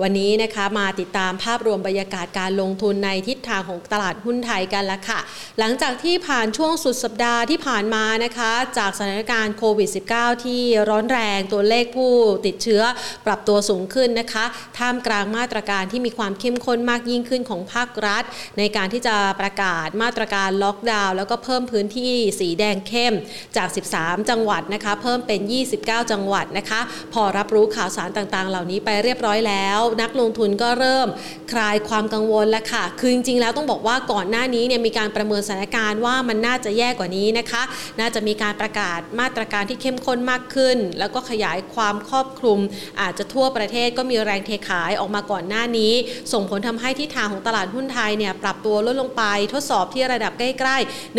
วันนี้นะคะมาติดตามภาพรวมบรรยากาศการลงทุนในทิศทางของตลาดหุ้นไทยกันละค่ะ หลังจากที่ผ่านช่วงสุดสัปดาห์ที่ผ่านมานะคะ จากสถานการณ์โควิด -19 ที่ร้อนแรงตัวเลขผู้ติดเชื้อปรับตัวสูงขึ้นนะคะ ท่ามกลางมาตรการที่มีความเข้มข้นมากยิ่งขึ้นของภาครัฐ ในการที่จะประกาศมาตรการล็อกดาวน์แล้วก็เพิ่มพื้นที่สีแดงเข้มจาก 13 จังหวัดนะคะ เพิ่มเป็น 29 จังหวัดนะคะ พอรับรู้ข่าวสารต่างๆ เหล่านี้ไปเรียบร้อยแล้วนักลงทุนก็เริ่มคลายความกังวลแล้วค่ะ คือจริงๆ แล้วต้องบอกว่าก่อนหน้านี้เนี่ยมีการประเมินสถานการณ์ว่ามันน่าจะแย่กว่านี้นะคะ น่าจะมีการประกาศมาตรการที่เข้มข้นมากขึ้น แล้วก็ขยายความครอบคลุม อาจจะทั่วประเทศก็มีแรงเทขายออกมาก่อนหน้านี้ ส่งผลทำให้ทิศทางของตลาดหุ้นไทยเนี่ยปรับตัวลดลงไปทดสอบที่ระดับใกล้ๆ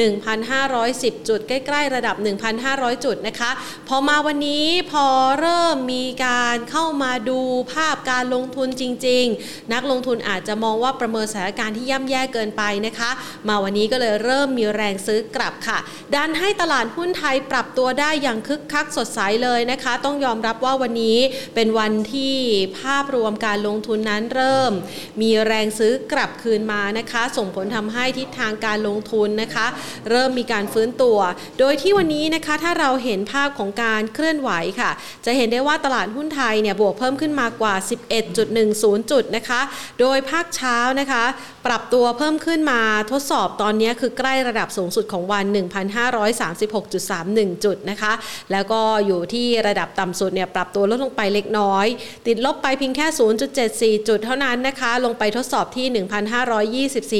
1,510 จุด ใกล้ ๆ ระดับ 1,500 จุดนะคะ พอมาวันนี้พอเริ่มมีการเข้ามาดูภาพการลงทุนจริง ๆ นักลงทุนอาจจะมองว่าประเมินสถานการณ์ที่ย่ำแย่เกินไปนะคะ มาวันนี้ก็เลยเริ่มมีแรงซื้อกลับค่ะ ดันให้ตลาดหุ้นไทยปรับตัวได้อย่างคึกคักสดใสเลยนะคะ ต้องยอมรับว่าวันนี้เป็นวันที่ภาพรวมการลงทุนนั้นเริ่ม มีแรงซื้อกลับคืนมานะคะ ส่งผลทำให้ทิศทางการลงทุนนะคะ เริ่มมีการฟื้นตัว โดยที่วันนี้นะคะถ้าเราเห็นภาพของการเคลื่อนไหวค่ะ จะเห็นได้ว่าตลาดหุ้นไทยเนี่ยบวกเพิ่มขึ้นมากว่า11.10 จุดนะคะ โดยภาคเช้านะคะ ปรับตัวเพิ่มขึ้นมาทดสอบตอนนี้คือใกล้ระดับสูงสุดของวัน 1,536.31 จุดนะคะ แล้วก็อยู่ที่ระดับต่ำสุดเนี่ยปรับตัวลดลงไปเล็กน้อย ติดลบไปเพียงแค่ 0.74 จุดเท่านั้นนะคะ ลงไปทดสอบที่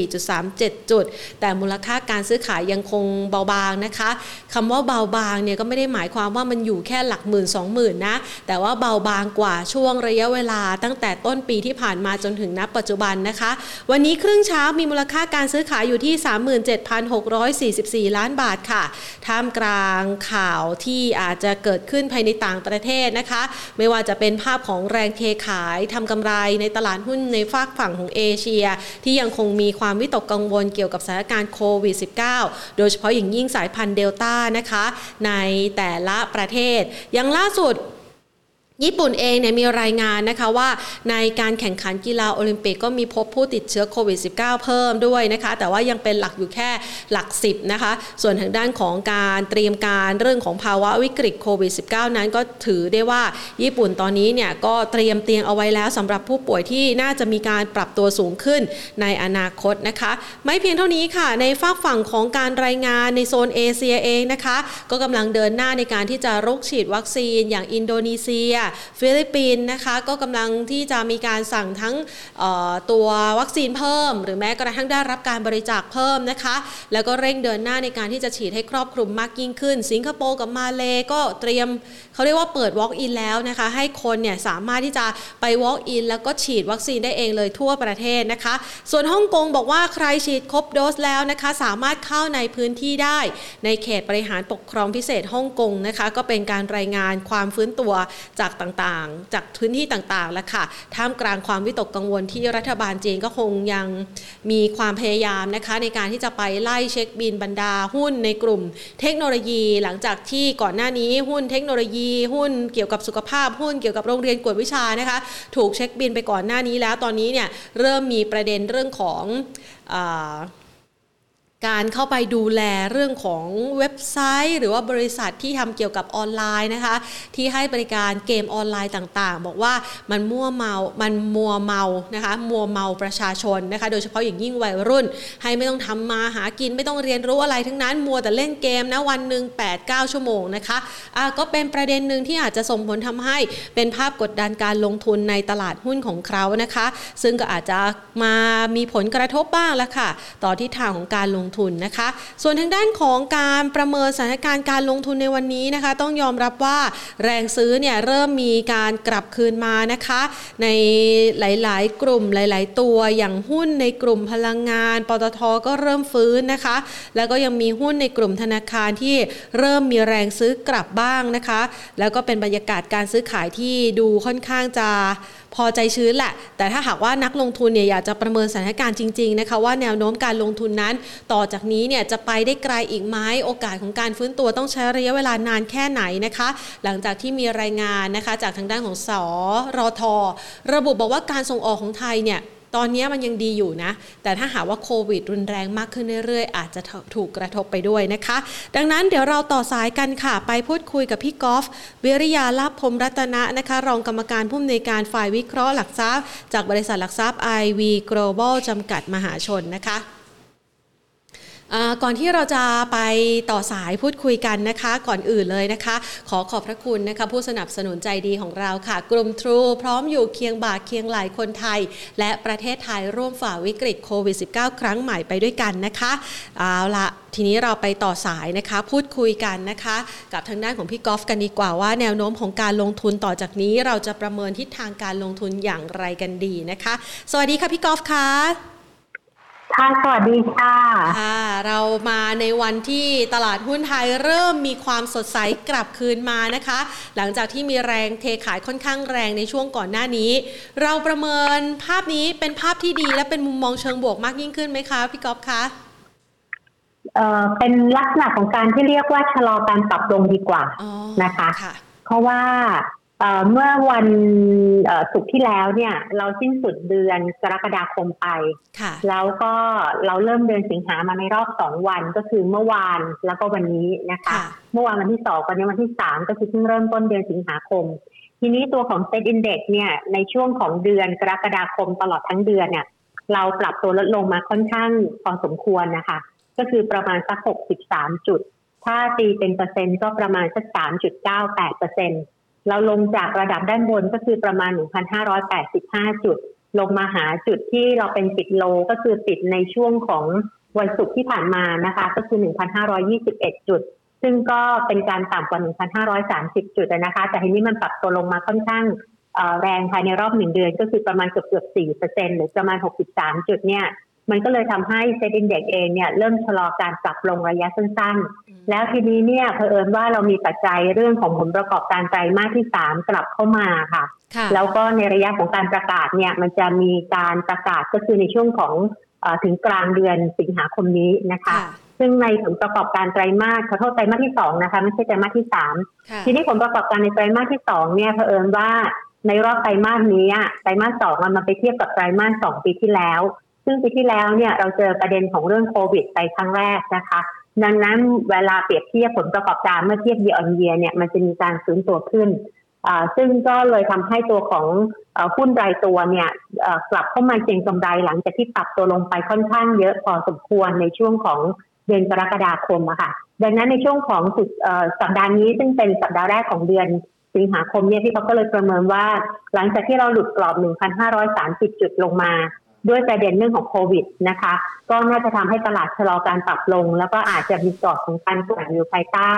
1,524.37 จุด แต่มูลค่าการซื้อขายยังคงเบาบางนะคะคำว่าเบาบางเนี่ยก็ไม่ได้หมายความว่ามันอยู่แค่หลักหมื่นสองหมื่นนะ แต่ว่าเบาบางกว่าช่วงระยะเวลาตั้งแต่ต้นปีที่ผ่านมาจนถึงณปัจจุบันนะคะ วันนี้ครึ่งเช้ามีมูลค่าการซื้อขายอยู่ที่ 37,644 ล้านบาทค่ะ ท่ามกลางข่าวที่อาจจะเกิดขึ้นภายในต่างประเทศนะคะ ไม่ว่าจะเป็นภาพของแรงเทขายทำกำไรในตลาดหุ้นในฝากฝั่งของเอเชีย ที่ยังคงมีความวิตกกังวลเกี่ยวกับสถานการณ์โควิด -19 โดยเฉพาะอย่างยิ่งสายพันธุ์เดลต้านะคะ ในแต่ละประเทศอย่างล่าสุด ญี่ปุ่นเองเนี่ยมีรายงานนะคะว่าในการแข่งขันกีฬาโอลิมปิกก็มีพบผู้ติดเชื้อโควิด -19 เพิ่มด้วยนะคะ แต่ว่ายังเป็นหลักอยู่แค่หลัก 10 นะคะ ส่วนทางด้านของการเตรียมการเรื่องของภาวะวิกฤตโควิด -19 นั้นก็ถือได้ว่าญี่ปุ่นตอนนี้เนี่ยก็เตรียมเตียงเอาไว้แล้วสำหรับผู้ป่วยที่น่าจะมีการปรับตัวสูงขึ้นในอนาคตนะคะ ไม่เพียงเท่านี้ค่ะ ในฟากฝั่งของการรายงานในโซนเอเชียเองนะคะ ก็กำลังเดินหน้าในการที่จะรุกฉีดวัคซีนอย่างอินโดนีเซียฟิลิปปินส์นะคะก็กำลังที่จะมีการสั่งทั้งตัววัคซีนเพิ่ม หรือแม้กระทั่งได้รับการบริจาคเพิ่มนะคะ แล้วก็เร่งเดินหน้าในการที่จะฉีดให้ครอบคลุมมากยิ่งขึ้น สิงคโปร์กับมาเลก็เตรียมเขาเรียกว่าเปิด Walk-in แล้วนะคะ ให้คนเนี่ยสามารถที่จะไป Walk-in แล้วก็ฉีดวัคซีนได้เองเลยทั่วประเทศนะคะ ส่วนฮ่องกงบอกว่าใครฉีดครบโดสแล้วนะคะ สามารถเข้าในพื้นที่ได้ ในเขตบริหารปกครองพิเศษฮ่องกงนะคะ ก็เป็นการรายงานความฟื้นตัวจากต่างๆ จากพื้นที่ต่างๆแล้วค่ะท่ามกลางความวิตกกังวลที่รัฐบาลจีนก็คงยังมีความพยายามนะคะ ในการที่จะไปไล่เช็คบินบรรดาหุ้นในกลุ่ม เทคโนโลยีหลังจากที่ก่อนหน้านี้หุ้นเทคโนโลยีหุ้นเกี่ยวกับสุขภาพหุ้นเกี่ยวกับโรงเรียนกวดวิชานะคะ ถูกเช็คบินไปก่อนหน้านี้แล้วตอนนี้เนี่ยเริ่มมีประเด็นเรื่องของ การเข้าไปดูแลเรื่องของเว็บไซต์ หรือว่าบริษัทที่ทำเกี่ยวกับออนไลน์นะคะ ที่ให้บริการเกมออนไลน์ต่างๆ บอกว่ามันมั่วเมา มันมัวเมานะคะมัวเมาประชาชนนะคะ โดยเฉพาะอย่างยิ่งวัยรุ่น ให้ไม่ต้องทำมาหากินไม่ต้องเรียนรู้อะไรทั้งนั้นมัวแต่เล่นเกมนะวันหนึ่ง8-9 ชั่วโมงนะคะะก็เป็นประเด็นหนึ่งที่อาจจะส่งผลทำให้เป็นภาพกดดันการลงทุนในตลาดหุ้นของเขานะคะ ซึ่งก็อาจจะมามีผลกระทบบ้างล้วค่ะ ต่อทิศทางของการลงทุนนะคะ ส่วนทางด้านของการประเมินสถานการณ์การลงทุนในวันนี้นะคะ ต้องยอมรับว่าแรงซื้อเนี่ยเริ่มมีการกลับคืนมานะคะ ในหลาย ๆ กลุ่มหลาย ๆ ตัวอย่างหุ้นในกลุ่มพลังงาน ปตทก็เริ่มฟื้นนะคะ แล้วก็ยังมีหุ้นในกลุ่มธนาคารที่เริ่มมีแรงซื้อกลับบ้างนะคะ แล้วก็เป็นบรรยากาศการซื้อขายที่ดูค่อนข้างจะ พอใจชื้นแหละ แต่ถ้าหากว่านักลงทุนเนี่ยอยากจะประเมินสถานการณ์จริงๆนะคะว่าแนวโน้มการลงทุนนั้น ต่อจากนี้เนี่ยจะไปได้ไกลอีกไหมโอกาสของการฟื้นตัวต้องใช้ระยะเวลานานแค่ไหนนะคะ หลังจากที่มีรายงานนะคะจากทางด้านของสอรอทอระบุบอกว่าการส่งออกของไทยเนี่ย ตอนนี้มันยังดีอยู่นะ แต่ถ้าหากว่าโควิดรุนแรงมากขึ้นเรื่อยๆ อาจจะถูกกระทบไปด้วยนะคะ ดังนั้นเดี๋ยวเราต่อสายกันค่ะ ไปพูดคุยกับพี่กอล์ฟวิริยาลาภพรมรัตนะนะคะ รองกรรมการผู้อำนวยการฝ่ายวิเคราะห์หลักทรัพย์ จากบริษัทหลักทรัพย์ IV Global จำกัดมหาชนนะคะ ก่อนที่เราจะไปต่อสายพูดคุยกันนะคะ ก่อนอื่นเลยนะคะ ขอขอบพระคุณนะคะ ผู้สนับสนุนใจดีของเราค่ะ กลุ่มทรูพร้อมอยู่เคียงบ่าเคียงไหลคนไทย และประเทศไทยร่วมฝ่าวิกฤตโควิด -19 ครั้งใหม่ไปด้วยกันนะคะเอาละทีนี้เราไปต่อสายนะคะ พูดคุยกันนะคะ กับทางด้านของพี่กอล์ฟกันดีกว่าว่า แนวโน้มของการลงทุนต่อจากนี้ เราจะประเมินทิศทางการลงทุนอย่างไรกันดีนะคะ สวัสดีค่ะพี่กอล์ฟค่ะ ค่ะสวัสดีค่ะค่ะเรามาในวันที่ตลาดหุ้นไทยเริ่มมีความสดใสกลับคืนมานะคะ หลังจากที่มีแรงเทขายค่อนข้างแรงในช่วงก่อนหน้านี้ เราประเมินภาพนี้เป็นภาพที่ดีและเป็นมุมมองเชิงบวกมากยิ่งขึ้นไหมคะพี่ก๊อฟคะเอ่อเป็นลักษณะของการที่เรียกว่าชะลอการปรับลงดีกว่านะคะคะเพราะว่า เมื่อวันศุกร์ที่แล้วเนี่ย เราสิ้นสุดเดือนกรกฎาคมไป แล้วก็เราเริ่มเดือนสิงหามาในรอบสองวันก็คือเมื่อวานแล้วก็วันนี้นะคะ เมื่อวานวันที่สองวันนี้วันที่สามก็คือเพิ่งเริ่มต้นเดือนสิงหาคม ทีนี้ตัวของเซ็ตอินเด็กเนี่ยในช่วงของเดือนกรกฎาคมตลอดทั้งเดือนเนี่ยเราปรับตัวลดลงมาค่อนข้างพอสมควรนะคะ ก็คือประมาณสักหกสิบสามจุด ถ้าตีเป็นเปอร์เซ็นต์ก็ประมาณสักสามจุดเก้าแปดเปอร์เซ็นต์ เราลงจากระดับด้านบนก็คือประมาณ 1,585 จุด ลงมาหาจุดที่เราเป็นปิดโลก็คือปิดในช่วงของวันศุกร์ที่ผ่านมานะคะ ก็คือ 1,521 จุด ซึ่งก็เป็นการต่ำกว่า 1,530 จุดนะคะ แต่ทีนี้มันปรับตัวลงมาค่อนข้างแรงภายในรอบหนึ่งเดือนก็คือประมาณเกือบเกือบ4%หรือประมาณ 63 จุดเนี่ย มันก็เลยทำให้เซ็นดินเด็กเองเนี่ยเริ่มชะลอการปรับลงระยะสั้นๆ แล้วทีนี้เนี่ยเผอิญว่าเรามีปัจจัยเรื่องของผลประกอบการไตรมาสที่สามกลับเข้ามาค่ะ แล้วก็ในระยะของการประกาศเนี่ยมันจะมีการประกาศก็คือในช่วงของอถึงกลางเดือนสิงหาคมนี้นะคะ ซึ่งในผลประกอบการไตรมาสขอโทษไตรมาสที่สองนะคะไม่ใช่ไตรมาสที่สามทีนี้ผลประกอบการในไตรมาสที่สองเนี่ยเผอิญว่าในรอบไตรมาสนี้ไตรมาสสองมันมาไปเทียบกับไตรมาสสองปีที่แล้ว ซึ่งปีที่แล้วเนี่ยเราเจอประเด็นของเรื่องโควิดไปครั้งแรกนะคะ ดังนั้นเวลาเปรียบเทียบผลประกอบการเมื่อเทียบเยออนเยียเนี่ยมันจะมีการฟื้นตัวขึ้น ซึ่งก็เลยทำให้ตัวของหุ้นรายตัวเนี่ยกลับเข้ามาเก็งกำไรหลังจากที่ปรับตัวลงไปค่อนข้างเยอะพอสมควรในช่วงของเดือนกรกฎาคมอะค่ะ ดังนั้นในช่วงของสุดสัปดาห์นี้ซึ่งเป็นสัปดาห์แรกของเดือนสิงหาคมเนี่ยที่เขาก็เลยประเมินว่า หลังจากที่เราหลุดกรอบ 1,530 จุดลงมา ด้วยประเด็นเรื่องของโควิดนะคะ ก็น่าจะทำให้ตลาดชะลอการปรับลง แล้วก็อาจจะมีกรอบของการแกว่งอยู่ภายใต้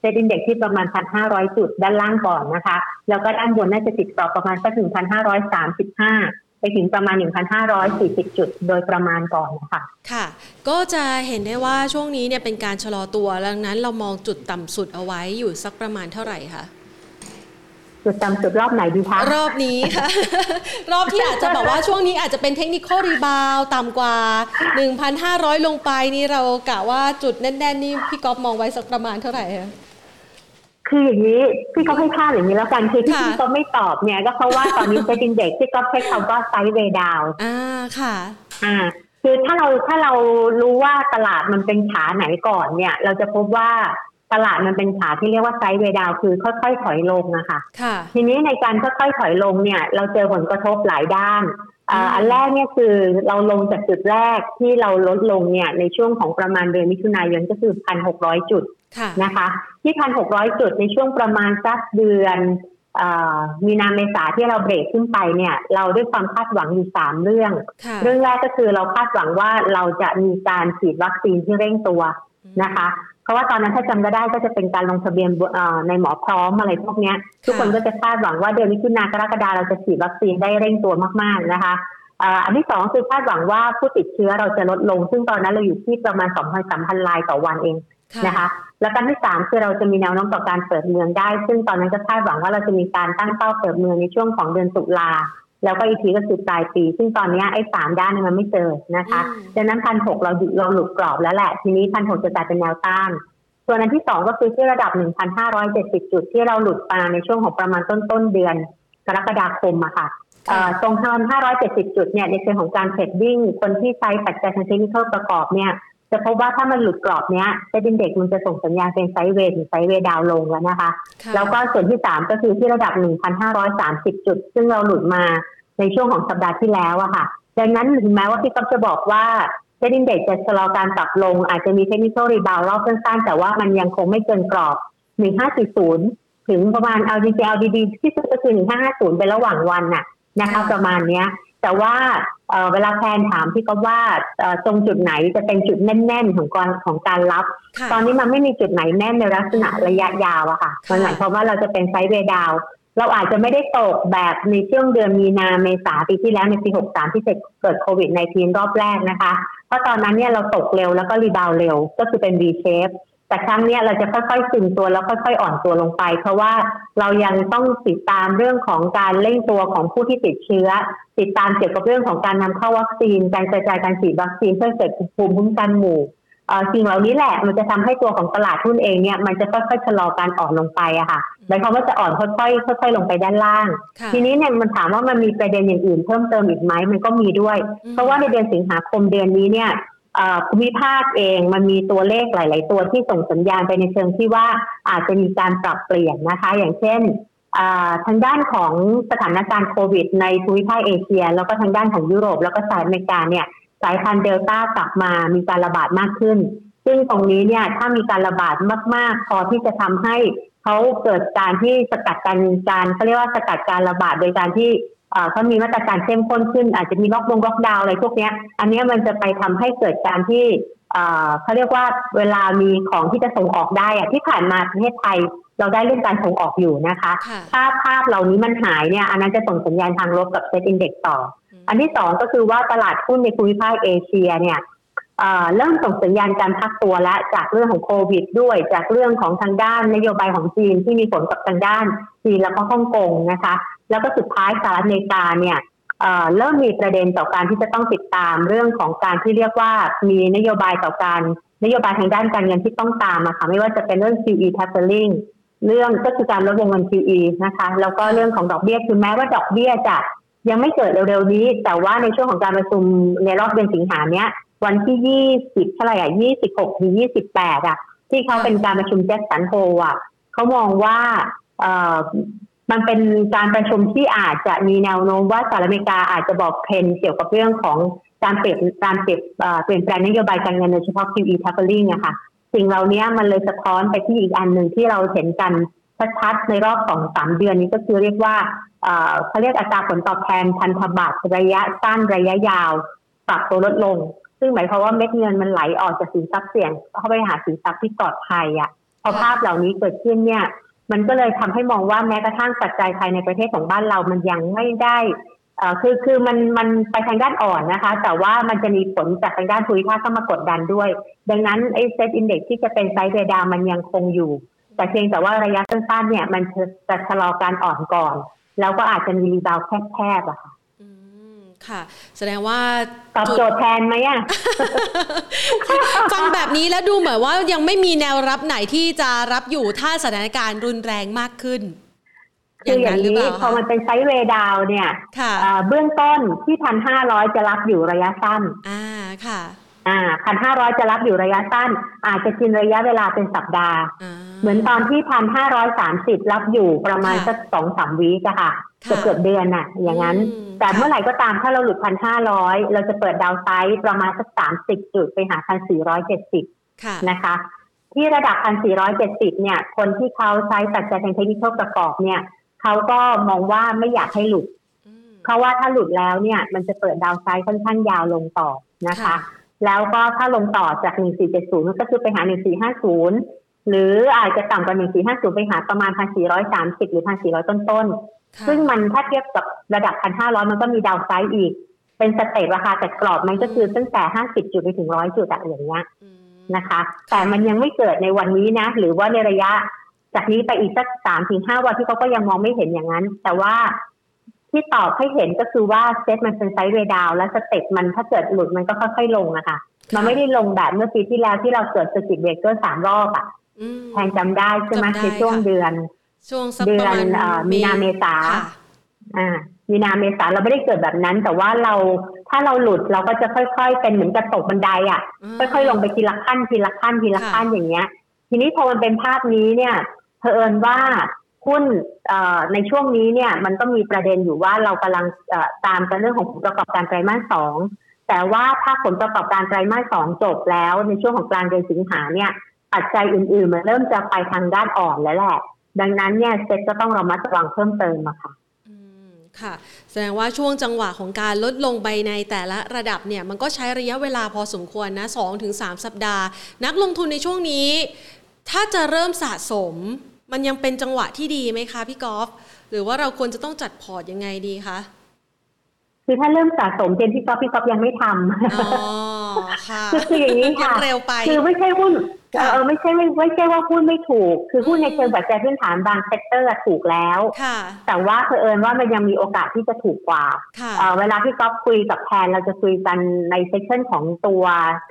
เซ็นดินเด็กที่ประมาณ 1,500 จุดด้านล่างก่อนนะคะ แล้วก็ด้านบนน่าจะติดกรอบประมาณสักถึง1,535ไปถึงประมาณ 1,540 จุดโดยประมาณก่อนนะคะค่ะ ก็จะเห็นได้ว่าช่วงนี้เนี่ยเป็นการชะลอตัว ดังนั้นเรามองจุดต่ำสุดเอาไว้อยู่สักประมาณเท่าไหร่คะ จุดต่ำสุดรอบไหนดีคะรอบนี้ค่ะ รอบที่อาจจะบอกว่าช่วงนี้อาจจะเป็นเทคนิครีบาวต่ำกว่า 1,500 ลงไปนี่เรากะว่าจุดแน่นๆ นี่พี่ก๊อฟมองไว้สักประมาณเท่าไหร่คะคืออย่างนี้พี่ก็ให้ค่าอย่างนี้แล้วกันคือที่พี่ก็ไม่ตอบเนี่ยก็เพราะว่าตอนนี้เป็นเด็กที่ก็ใช้คำว่าไซด์เวดาวอ่าค่ะ อ่า คือถ้าเราถ้าเรารู้ว่าตลาดมันเป็นขาไหนก่อนเนี่ย เราจะพบว่า ตลาดมันเป็นขาที่เรียกว่าไซด์เวดาวคือค่อยๆถอยลงนะคะทีนี้ในการค่อยๆถอยลงเนี่ย เราเจอผลกระทบหลายด้านอันแรกเนี่ยคือเราลงจากจุดแรกที่เราลดลงเนี่ยในช่วงของประมาณเดือนมิถุนายนก็คือพันหกร้อยจุดนะคะ ที่พันหกร้อยจุดในช่วงประมาณสักเดือนมีนาเมษาที่เราเบรกขึ้นไปเนี่ย เราด้วยความคาดหวังอยู่สามเรื่อง เรื่องแรกก็คือเราคาดหวังว่าเราจะมีการฉีดวัคซีนที่เร่งตัวนะคะ เพราะว่าตอนนั้นถ้าจำได้ก็จะเป็นการลงทะเบียนในหมอพร้อมอะไรพวกนี้ทุกคนก็จะคาดหวังว่าเดือนมิถุนากรกฎาเราจะฉีดวัคซีนได้เร่งตัวมากๆนะคะอันที่สองคือคาดหวังว่าผู้ติดเชื้อเราจะลดลง ซึ่งตอนนั้นเราอยู่ที่ประมาณ2 3 0 0 0ลายต่อวันเองนะคะ แล้วการที่สามคือเราจะมีแนวโน้มต่อการเปิดเมืองได้ ซึ่งตอนนั้นก็คาดหวังว่าเราจะมีการตั้งเป้าเปิดเมืองในช่วงของเดือนตุลา แล้วก็อีกทีก็คือปลายปี ซึ่งตอนนี้ไอ้สามด้านมันไม่เจอนะคะดังนั้นพันหกเราเราหลุดกรอบแล้วแหละ ทีนี้พันหกจะกลายเป็นแนวต้านส่วนอันที่สองก็คือที่ระดับหนึ่งพันห้าร้อยเจ็ดสิบจุดที่เราหลุดมาในช่วงของประมาณต้นต้นเดือนกรกฎาคมอะค่ะตรงทาง570จุดเนี่ยในเชิงของการเทรดดิ้งคนที่ใช้ปัจจัยทางเทคนิคประกอบเนี่ย จะพบว่าถ้ามันหลุดกรอบเนี้ยเซ็นเด็กมันจะส่งสัญญาณเป็นไซด์เวย์ถึงไซด์เวย์ดาวลงแล้วนะคะ แล้วก็ส่วนที่สามก็คือที่ระดับ 1,530 จุด ซึ่งเราหลุดมาในช่วงของสัปดาห์ที่แล้วอะค่ะ ดังนั้นถึงแม้ว่าพี่ก๊อฟจะบอกว่าเซ็นเด็กจะชะลอการปรับลง อาจจะมีเทคนิครีบาวรอบสั้นๆ แต่ว่ามันยังคงไม่เกินกรอบ 1540 ถึงประมาณเอาดีเอดีที่สุดก็คือ 1550 เป็นระหว่างวันน่ะนะคะประมาณเนี้ย แต่ว่าเวลาแฟนถามพี่ก็ว่าตรงจุดไหนจะเป็นจุดแน่น ๆ ของการของการรับ ตอนนี้มันไม่มีจุดไหนแน่นในลักษณะระยะยาวอะค่ะมันหมายความว่าเราจะเป็นไซด์เวดาว เราอาจจะไม่ได้ตกแบบในช่วงเดือนมีนาเมษาปีที่แล้วในปี 63 ที่เกิดโควิด -19 รอบแรกนะคะ เพราะตอนนั้นเนี่ยเราตกเร็วแล้วก็รีบาวเร็วก็คือเป็น V shape แต่ครั้งนี้เราจะค่อยๆซึมตัวแล้วค่อยๆอ่อนตัวลงไป เพราะว่าเรายังต้องติดตามเรื่องของการเร่งตัวของผู้ที่ติดเชื้อ ติดตามเกี่ยวกับเรื่องของการนำเข้าวัคซีน การกระจายการฉีดวัคซีนเพื่อเกิดภูมิคุ้มกันหมู่สิ่งเหล่านี้แหละมันจะทำให้ตัวของตลาดหุ้นเองเนี่ยมันจะค่อยๆชะลอการอ่อนลงไปอะค่ะหมายความว่าจะอ่อนค่อยๆค่อยๆลงไปด้านล่าง ทีนี้เนี่ยมันถามว่ามันมีประเด็นอย่างอื่นเพิ่มเติมอีกไหมมันก็มีด้วย เพราะว่าในเดือนสิงหาคมเดือนนี้เนี่ย ภูมิภาคเองมันมีตัวเลขหลาย ๆ ตัวที่ส่งสัญญาณไปในเชิงที่ว่าอาจจะมีการปรับเปลี่ยนนะคะ อย่างเช่นทางด้านของสถานการณ์โควิด ในภูมิภาคเอเชีย แล้วก็ทางด้านของยุโรป แล้วก็สหรัฐอเมริกาเนี่ยสายพันธุ์เดลต้ากลับมามีการระบาดมากขึ้น ซึ่งตรงนี้เนี่ยถ้ามีการระบาดมาก ๆ พอที่จะทำให้เขาเกิดการที่สกัดการการเขาเรียกว่าสกัดการระบาดโดยการที่ เขามีมาตรการเข้มข้นขึ้น อาจจะมีล็อกดงล็อกดาวอะไรพวกนี้อันนี้มันจะไปทำให้เกิดการที่เขาเรียกว่าเวลามีของที่จะส่งออกได้อะที่ผ่านมาประเทศไทยเราได้เรื่องการส่งออกอยู่นะคะ ถ้าภาพเหล่านี้มันหายเนี่ย อันนั้นจะส่งสัญญาณทางลบกับ SET index ต่อ อันที่สองก็คือว่าตลาดหุ้นในภูมิภาคเอเชียเนี่ยเริ่มส่งสัญญาณการพักตัวและจากเรื่องของโควิดด้วย จากเรื่องของทางด้านนโยบายของจีนที่มีผลกับทางด้านจีนแล้วก็ฮ่องกงนะคะ แล้วก็สุดท้ายสหรัฐอเมริกาเนี่ยเริ่มมีประเด็นต่อการที่จะต้องติดตามเรื่องของการที่เรียกว่ามีนโยบายต่อการนโยบายทางด้านการเงินที่ต้องตามอะค่ะไม่ว่าจะเป็นเรื่อง QE tapering เรื่องก็คือการลดวงเงิน QE นะคะแล้วก็เรื่องของดอกเบี้ยคือแม้ว่าดอกเบี้ยจะยังไม่เกิดเร็วๆนี้ แต่ว่าในช่วงของการประชุมในรอบเดือนสิงหาเนี้ยวันที่ยี่สิบเท่าไหร่อะยี่สิบหกถึงยี่สิบแปดอะ ที่เขาเป็นการประชุมแจ็คสันโฮอะเขามองว่า มันเป็นการประชุมที่อาจจะมีแนวโน้มว่าสหรัฐอเมริกาอาจจะบอกเพนเกี่ยวกับเรื่องของการเปลี่ยนการเปลี่ยนเปลี่ยนแปลงนโยบายการเงินโดยเฉพาะ QE tapering อะค่ะ สิ่งเหล่านี้มันเลยสะท้อนไปที่อีกอันหนึ่งที่เราเห็นกันชัดๆในรอบสองสามเดือนนี้ก็คือเรียกว่าเขาเรียกอัตราผลตอบแทนพันธบัตรระยะสั้นระยะยาวปรับตัวลดลง ซึ่งหมายความว่าเม็ดเงินมันไหลออกจากสินทรัพย์เสี่ยงเข้าไปหาสินทรัพย์ที่ปลอดภัยอะพอภาพเหล่านี้เกิดขึ้นเนี่ย มันก็เลยทำให้มองว่าแม้กระทั่งปัจจัยภายในประเทศของบ้านเรามันยังไม่ได้คือคือมันมันไปทางด้านอ่อนนะคะ แต่ว่ามันจะมีผลจากทางด้านภูมิภาคเข้ามากดดันด้วย ดังนั้นไอ้เซตอินเด็กที่จะเป็นไซด์เดดามันยังคงอยู่ แต่เพียงแต่ว่าระยะสั้นๆเนี่ยมันจะชะลอการอ่อนก่อน แล้วก็อาจจะมีรีบาวแคบๆอะค่ะ ค่ะ แสดงว่าตอบโจทย์แทนไหมอะฟังแบบนี้แล้วดูเหมือนว่ายังไม่มีแนวรับไหนที่จะรับอยู่ถ้าสถานการณ์รุนแรงมากขึ้นคืออย่างนี้พอมันเป็นไซด์เวดาวเนี่ยเบื้องต้นที่พันห้าร้อยจะรับอยู่ระยะสั้น อ่าค่ะ อ่าพันห้าร้อยจะรับอยู่ระยะสั้น อาจจะกินระยะเวลาเป็นสัปดาห์ เหมือนตอนที่พันห้าร้อยสามสิบรับอยู่ประมาณสักสองสามวีกะค่ะ เกือบเกือบเดือนน่ะอย่างนั้น แต่เมื่อไหร่ก็ตามถ้าเราหลุดพันห้าร้อยเราจะเปิดดาวไซด์ประมาณสักสามสิบจุดไปหาพันสี่ร้อยเจ็ดสิบนะคะ ที่ระดับพันสี่ร้อยเจ็ดสิบเนี่ย คนที่เขาใช้ปัจจัยทางเทคนิคประกอบเนี่ยเขาก็มองว่าไม่อยากให้หลุด เพราะว่าถ้าหลุดแล้วเนี่ย มันจะเปิดดาวไซด์ค่อนข้างยาวลงต่อนะคะ แล้วก็ถ้าลงต่อจาก 1470 ก็คือไปหา 1450 หรืออาจจะต่ำกว่า 1450 ไปหาประมาณ 1,430 หรือ 1,400 ต้นๆ ซึ่งมันถ้าเทียบกับระดับ1,500มันก็มีดาวไซด์อีก เป็นสเตปราคาแต่กรอบมันก็คือตั้งแต่50จุดไปถึง100จุดอย่างเงี้ยนะคะ แต่มันยังไม่เกิดในวันนี้นะ หรือว่าในระยะ จากนี้ไปอีกสักสามถึงห้าวันที่เขาก็ยังมองไม่เห็นอย่างนั้น แต่ว่าที่ตอบให้เห็นก็คือว่าเซตมันเป็น sideway down แล้ว step มันถ้าเกิดหลุดมันก็ค่อยๆลงอะค่ะ มันไม่ได้ลงแบบเมื่อปีที่แล้วที่เราเกิด circuit breaker สามรอบอะแทนจำได้ใช่ไหมในช่วงเดือน ช่วงเดือนมีนาเมษาอ่า มีนาเมษาเราไม่ได้เกิดแบบนั้น แต่ว่าเราถ้าเราหลุดเราก็จะค่อย ๆ เป็นเหมือนกระตกบันไดอะ ค่อยๆลงไปทีละขั้นทีละขั้นทีละขั้นอย่างเงี้ย ทีนี้พอมันเป็นภาพนี้เนี่ยเผอิญว่าหุ้นในช่วงนี้เนี่ย มันก็มีประเด็นอยู่ว่าเรากำลังตามกันเรื่องของผลประกอบการไตรมาสสองแต่ว่าถ้าผลประกอบการไตรมาสสองจบแล้วในช่วงของกลางเดือนสิงหาเนี่ยปัจจัยอื่นๆมันเริ่มจะไปทางด้านอ่อนแล้วแหละ ดังนั้นเนี่ยเซ็ตก็ต้องระมัดระวังเพิ่มเติมอะค่ะค่ะ แสดงว่าช่วงจังหวะของการลดลงไปในแต่ละระดับเนี่ย มันก็ใช้ระยะเวลาพอสมควรนะ2-3สัปดาห์ นักลงทุนในช่วงนี้ ถ้าจะเริ่มสะสม มันยังเป็นจังหวะที่ดีไหมคะพี่กอล์ฟหรือว่าเราควรจะต้องจัดพอร์ตยังไงดีคะคือถ้าเริ่มสะสมเจนพี่ก๊อฟพี่ก๊อฟยังไม่ทำอ๋อค่ะคืออย่างนี้ค่ะเร็วไปคือไม่ใช่หุ้น เออไม่ใช่ไม่ไม่ใช่ว่าหุ้นไม่ถูก คือหุ้นในเชิงปัจจัยพื้นฐานบาง sector ถูกแล้ว แต่ว่าเผอิญว่ามันยังมีโอกาสที่จะถูกกว่าเวลาที่ก๊อฟคุยกับแทนเราจะคุยกันใน session ของตัว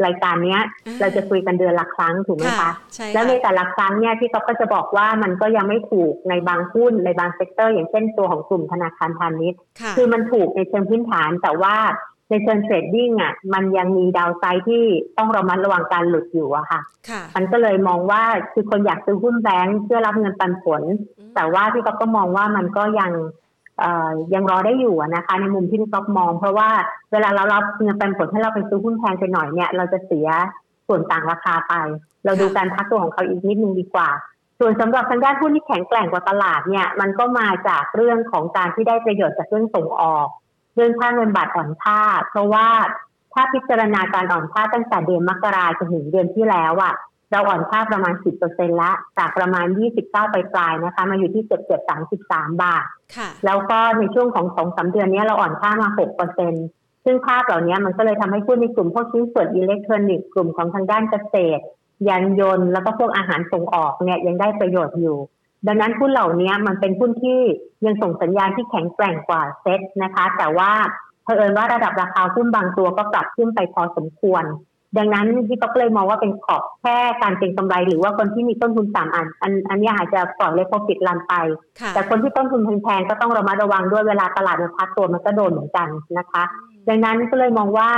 รายการเนี้ย เราจะคุยกันเดือนละครั้งถูกไหมคะ แล้วในแต่ละครั้งเนี่ยที่ก๊อฟก็จะบอกว่ามันก็ยังไม่ถูกในบางหุ้นในบาง sector อย่างเช่นตัวของกลุ่มธนาคารพาณิชย์ คือมันถูกในเชิงพื้นฐานแต่ว่า ในเชิง trading อะมันยังมี downside ที่ต้องระมัดระวังการหลุดอยู่อะค่ะ มันก็เลยมองว่าคือคนอยากซื้อหุ้นแบงค์เพื่อรับเงินปันผล แต่ว่าพี่ก๊อฟก็มองว่ามันก็ยังเอ่อยังรอได้อยู่นะคะ ในมุมที่พี่ก๊อฟมอง เพราะว่าเวลาเรารับเงินปันผลให้เราไปซื้อหุ้นแพงไปหน่อยเนี่ย เราจะเสียส่วนต่างราคาไป เราดูการพักตัวของเขาอีกนิดนึงดีกว่า ส่วนสำหรับทางด้านหุ้นที่แข็งแกร่งกว่าตลาดเนี่ย มันก็มาจากเรื่องของการที่ได้ประโยชน์จากเรื่องส่งออก เรื่องค่าเงินบาทอ่อนค่า เพราะว่าถ้าพิจารณาการอ่อนค่าตั้งแต่เดือนมกราจนถึงเดือนที่แล้วอะเราอ่อนค่าประมาณ 10%ละ จากประมาณ 29ไปปลายนะคะ มาอยู่ที่เกือบเกือบ33 บาท แล้วก็ในช่วงของสองสาเดือนนี้เราอ่อนค่ามา 6%ซึ่งภาพเหล่านี้มันก็เลยทำให้ผู้ในกลุ่มพวกชิ้นส่วนอิเล็กทรอนิกส์กลุ่มของทางด้านเกษตร ยานยนต์ แล้วก็พวกอาหารส่งออกเนี่ยยังได้ประโยชน์อยู่ ดังนั้นหุ้นเหล่านี้มันเป็นหุ้นที่ยังส่งสัญญาณที่แข็งแกร่งกว่าเซ็ตนะคะ แต่ว่าเผอิญว่าระดับราคาหุ้นบางตัวก็ปรับขึ้นไปพอสมควร ดังนั้นพี่ก็เลยมองว่าเป็นขอบแค่การเป็นกำไร หรือว่าคนที่มีต้นทุนสามอัน อันอันนี้อาจจะปล่อยเลยพอปิดลันไป แต่คนที่ต้นทุนแพงๆก็ต้องระมัดระวังด้วยเวลาตลาดมันพักตัวมันก็โดนเหมือนกันนะคะ ดังนั้นก็เลยมองว่า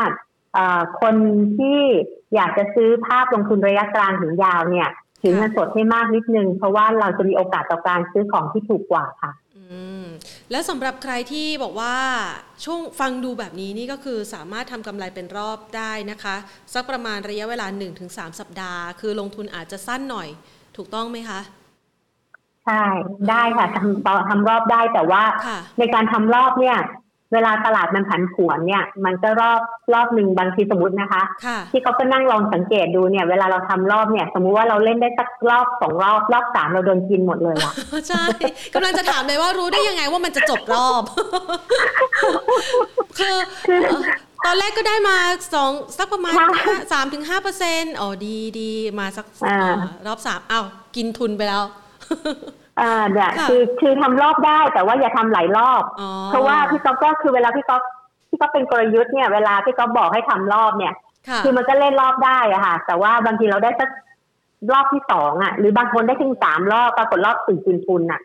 คนที่อยากจะซื้อภาพลงทุนระยะกลางถึงยาวเนี่ย ถือเงินสดให้มากนิดนึง เพราะว่าเราจะมีโอกาสต่อการซื้อของที่ถูกกว่าค่ะแล้วสำหรับใครที่บอกว่าช่วงฟังดูแบบนี้นี่ก็คือสามารถทำกำไรเป็นรอบได้นะคะ สักประมาณระยะเวลา 1-3 สัปดาห์ คือลงทุนอาจจะสั้นหน่อย ถูกต้องไหมคะใช่ ได้ค่ะทำทำรอบได้แต่ว่าในการทำรอบเนี่ย เวลาตลาดมันผันผวนเนี่ย มันก็รอบรอบหนึ่งบางทีสมมตินะคะ ที่เขาก็นั่งลองสังเกตดูเนี่ย เวลาเราทำรอบเนี่ย สมมุติว่าเราเล่นได้สักรอบสองรอบรอบสามเราโดนกินหมดเลยอะใช่กำลังจะถามเลยว่ารู้ได้ยังไงว่ามันจะจบรอบ คือตอนแรกก็ได้มาสองสักประมาณสามถึงห้าเปอร์เซ็นต์อ๋อดีดีมาสักรอบสามอ้าวกินทุนไปแล้ว อ่าเนี่ยคือคือทำรอบได้แต่ว่าอย่าทำหลายรอบ เพราะว่าพี่ก๊อฟก็คือเวลาพี่ก๊อฟพี่ก๊อฟเป็นกลยุทธ์เนี่ยเวลาพี่ก๊อฟบอกให้ทำรอบเนี่ย คือมันก็เล่นรอบได้อะค่ะ แต่ว่าบางทีเราได้สักรอบที่สองอะ หรือบางคนได้ถึงสามรอบปรากฏรอบสี่กินทุนอะ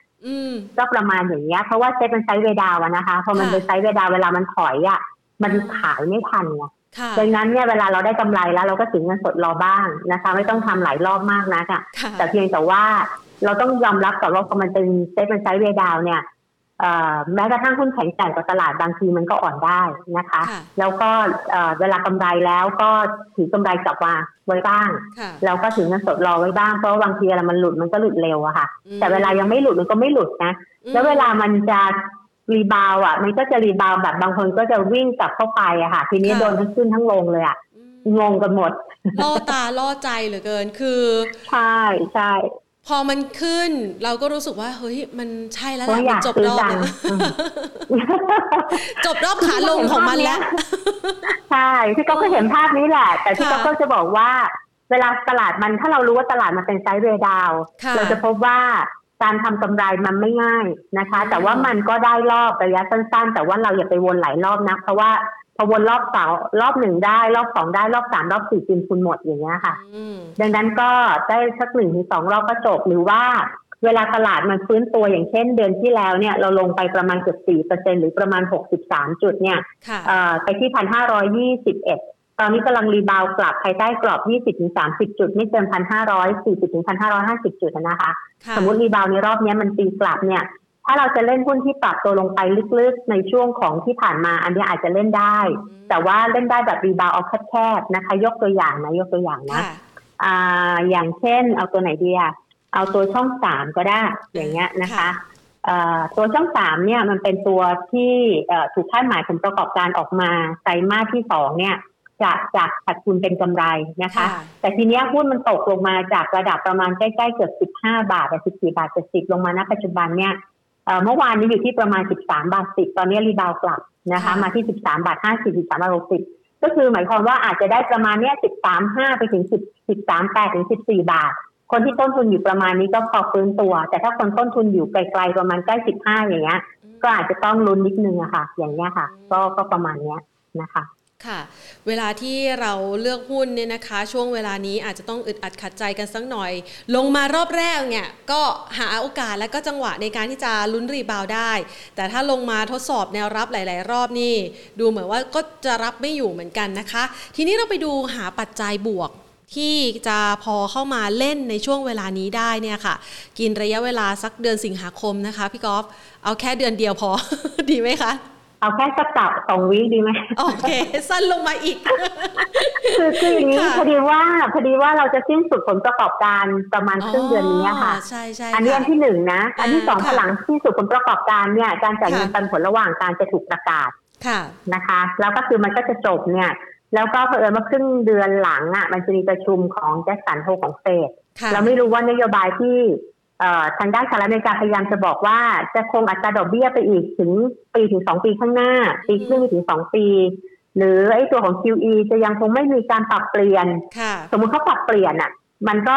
ก็ประมาณอย่างเงี้ย เพราะว่าเซ็ตมัน sideway down นะคะพอมันเป็น sideway down เวลามันถอยอะ มันขายไม่ทันไง ดังนั้นเนี่ยเวลาเราได้กำไรแล้วเราก็ถือเงินสดรอบ้างนะคะ ไม่ต้องทำหลายรอบมากนะค่ะ แต่เพียงแต่ว่าเราต้องยอมรับก่อนว่าพอมันเป็นเซ็ตเป็น sideway down เนี่ยแม้กระทั่งหุ้นแข็งแกร่งกว่าตลาดบางทีมันก็อ่อนได้นะคะ แล้วก็เวลากำไรแล้วก็ถือกำไรกลับมาไว้บ้างแล้วก็ถือเงินสดรอไว้บ้างเพราะบางทีอะไรมันหลุดมันก็หลุดเร็วอะค่ะ แต่เวลายังไม่หลุดมันก็ไม่หลุดนะแล้วเวลามันจะ รีบาวอะ มันก็จะรีบาวแบบบางคนก็จะวิ่งกลับเข้าไปอะค่ะ ทีนี้โดนทั้งขึ้นทั้งลงเลยอะงงกันหมดล่อตาล่อใจเหลือเกินคือใช่ใช่พอมันขึ้น เราก็รู้สึกว่า เฮ้ย มันใช่แล้วแหละจบรอบจบรอบขาลงของมันแล้ว ใช่พี่ก็เห็นภาพนี้แหละ แต่พี่ก็จะบอกว่า เวลาตลาดมันถ้าเรารู้ว่าตลาดมันเป็นไซด์เวดาว เราจะพบว่า การทำกำไรมันไม่ง่ายนะคะ แต่ว่ามันก็ได้รอบระยะสั้นๆ แต่ว่าเราอย่าไปวนหลายรอบนะ เพราะว่าพอวนรอบสองรอบหนึ่งได้ รอบสองได้รอบสามรอบสี่กินคุณหมดอย่างเงี้ยค่ะดังนั้นก็ได้สักหนึ่งถึงสองรอบก็จบหรือว่าเวลาตลาดมันฟื้นตัวอย่างเช่นเดือนที่แล้วเนี่ยเราลงไปประมาณเกือบสี่เปอร์เซ็นหรือประมาณหกสิบสามจุดเนี่ยไปที่พันห้าร้อยยี่สิบเอ็ด ตอนนี้กำลัง rebound กลับภายใต้กรอบ 20-30 จุด ไม่เกิน 1,540ถึง1,550 จุดนะคะ สมมติ rebound ในรอบนี้มันตีกลับเนี่ย ถ้าเราจะเล่นหุ้นที่ปรับตัวลงไปลึกๆ ในช่วงของที่ผ่านมา อันนี้อาจจะเล่นได้ แต่ว่าเล่นได้แบบ rebound เอาแคบๆนะคะ ยกตัวอย่างนะยกตัวอย่างนะอ่าอย่างเช่น เอาตัวไหนดีอะเอาตัวช่องสามก็ได้ อย่างเงี้ยนะคะตัวช่องสามเนี่ยมันเป็นตัวที่ถูกคาดหมายผลประกอบการออกมาไตรมาสที่สองเนี่ย จะจากขาดทุนเป็นกำไรนะคะ แต่ทีนี้หุ้นมันตกลงมาจากระดับประมาณใกล้ๆเกือบ15บาทแต่14บาท70ลงมาณปัจจุบันเนี่ยเมื่อวานนี้อยู่ที่ประมาณ13บาท10ตอนนี้รีบาวกลับนะคะ มาที่13บาท50 13บาท60ก็คือหมายความว่าอาจจะได้ประมาณเนี้ย13 5ไปถึง10 13 8ถึง14บาท คนที่ต้นทุนอยู่ประมาณนี้ก็พอฟื้นตัว แต่ถ้าคนต้นทุนอยู่ไกลๆประมาณใกล้15อย่างเงี้ย ก็อาจจะต้องลุ้นนิดนึงอะค่ะ อย่างเงี้ยค่ะ ก็ก็ประมาณเนี้ยนะคะ ค่ะเวลาที่เราเลือกหุ้นเนี่ยนะคะ ช่วงเวลานี้อาจจะต้องอึดอัดขัดใจกันสักหน่อย ลงมารอบแรกเนี่ยก็หาโอกาสและก็จังหวะในการที่จะลุ้นรีบาวได้ แต่ถ้าลงมาทดสอบแนวรับหลาย ๆ รอบนี่ ดูเหมือนว่าก็จะรับไม่อยู่เหมือนกันนะคะ ทีนี้เราไปดูหาปัจจัยบวกที่จะพอเข้ามาเล่นในช่วงเวลานี้ได้เนี่ยค่ะ กินระยะเวลาสักเดือนสิงหาคมนะคะพี่กอล์ฟเอาแค่เดือนเดียวพอ ดีไหมคะ เอาแค่สักกับสองวิดีไหมโอเค สั้นลงมาอีก คือคืออย่างนี้พอดีว่าพอดีว่าเราจะสิ้นสุดผลประกอบการประมาณครึ่งเดือนนี้ค่ะใช่ใช่อันนี้อันที่หนึ่งนะ อันที่สองหลังสิ้นสุดผลประกอบการเนี่ยการจ่ายเงินปันผลระหว่างการจะถูกประกาศนะคะ แล้วก็คือมันก็จะจบเนี่ย แล้วก็เผอิญว่าครึ่งเดือนหลังอะมันจะมีประชุมของแจ็คสันโฮของเฟดเราไม่รู้ว่านโยบายที่ ทางด้านสหรัฐอเมริกาพยายามจะบอกว่าจะคงอัตราดอกเบี้ยไปอีกถึงปีถึงสองปีข้างหน้า ปีครึ่งถึงสองปี หรือไอ้ตัวของ QE จะยังคงไม่มีการปรับเปลี่ยน สมมุติเขาปรับเปลี่ยนอะ มันก็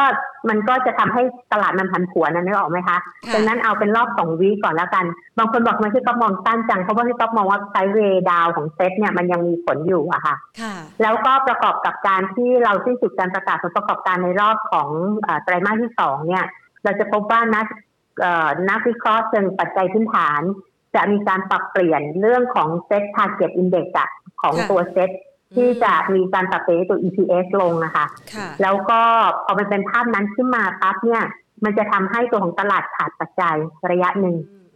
มันก็จะทำให้ตลาดมันผันผวนนะนึกออกไหมคะดังนั้นเอาเป็นรอบสองวีก่อนแล้วกัน บางคนบอกมันที่ก๊อฟมองสั้นจังเพราะว่าที่ก๊อฟมองว่า sideway down ของเซ็ตเนี่ยมันยังมีผลอยู่อะค่ะ แล้วก็ประกอบกับการที่เราสิ้นสุดการประกาศผลประกอบการในรอบของไตรมาสที่สองเนี่ย เราจะพบว่านักนักวิเคราะห์เชิงปัจจัยพื้นฐาน จะมีการปรับเปลี่ยนเรื่องของ SET target index ของตัวเซ็ตที่จะมีการปรับเปลี่ยนตัว EPS ลงนะคะ แล้วก็พอมันเป็นภาพนั้นขึ้นมาปั๊บเนี่ย มันจะทำให้ตัวของตลาดขาดปัจจัยระยะหนึ่ง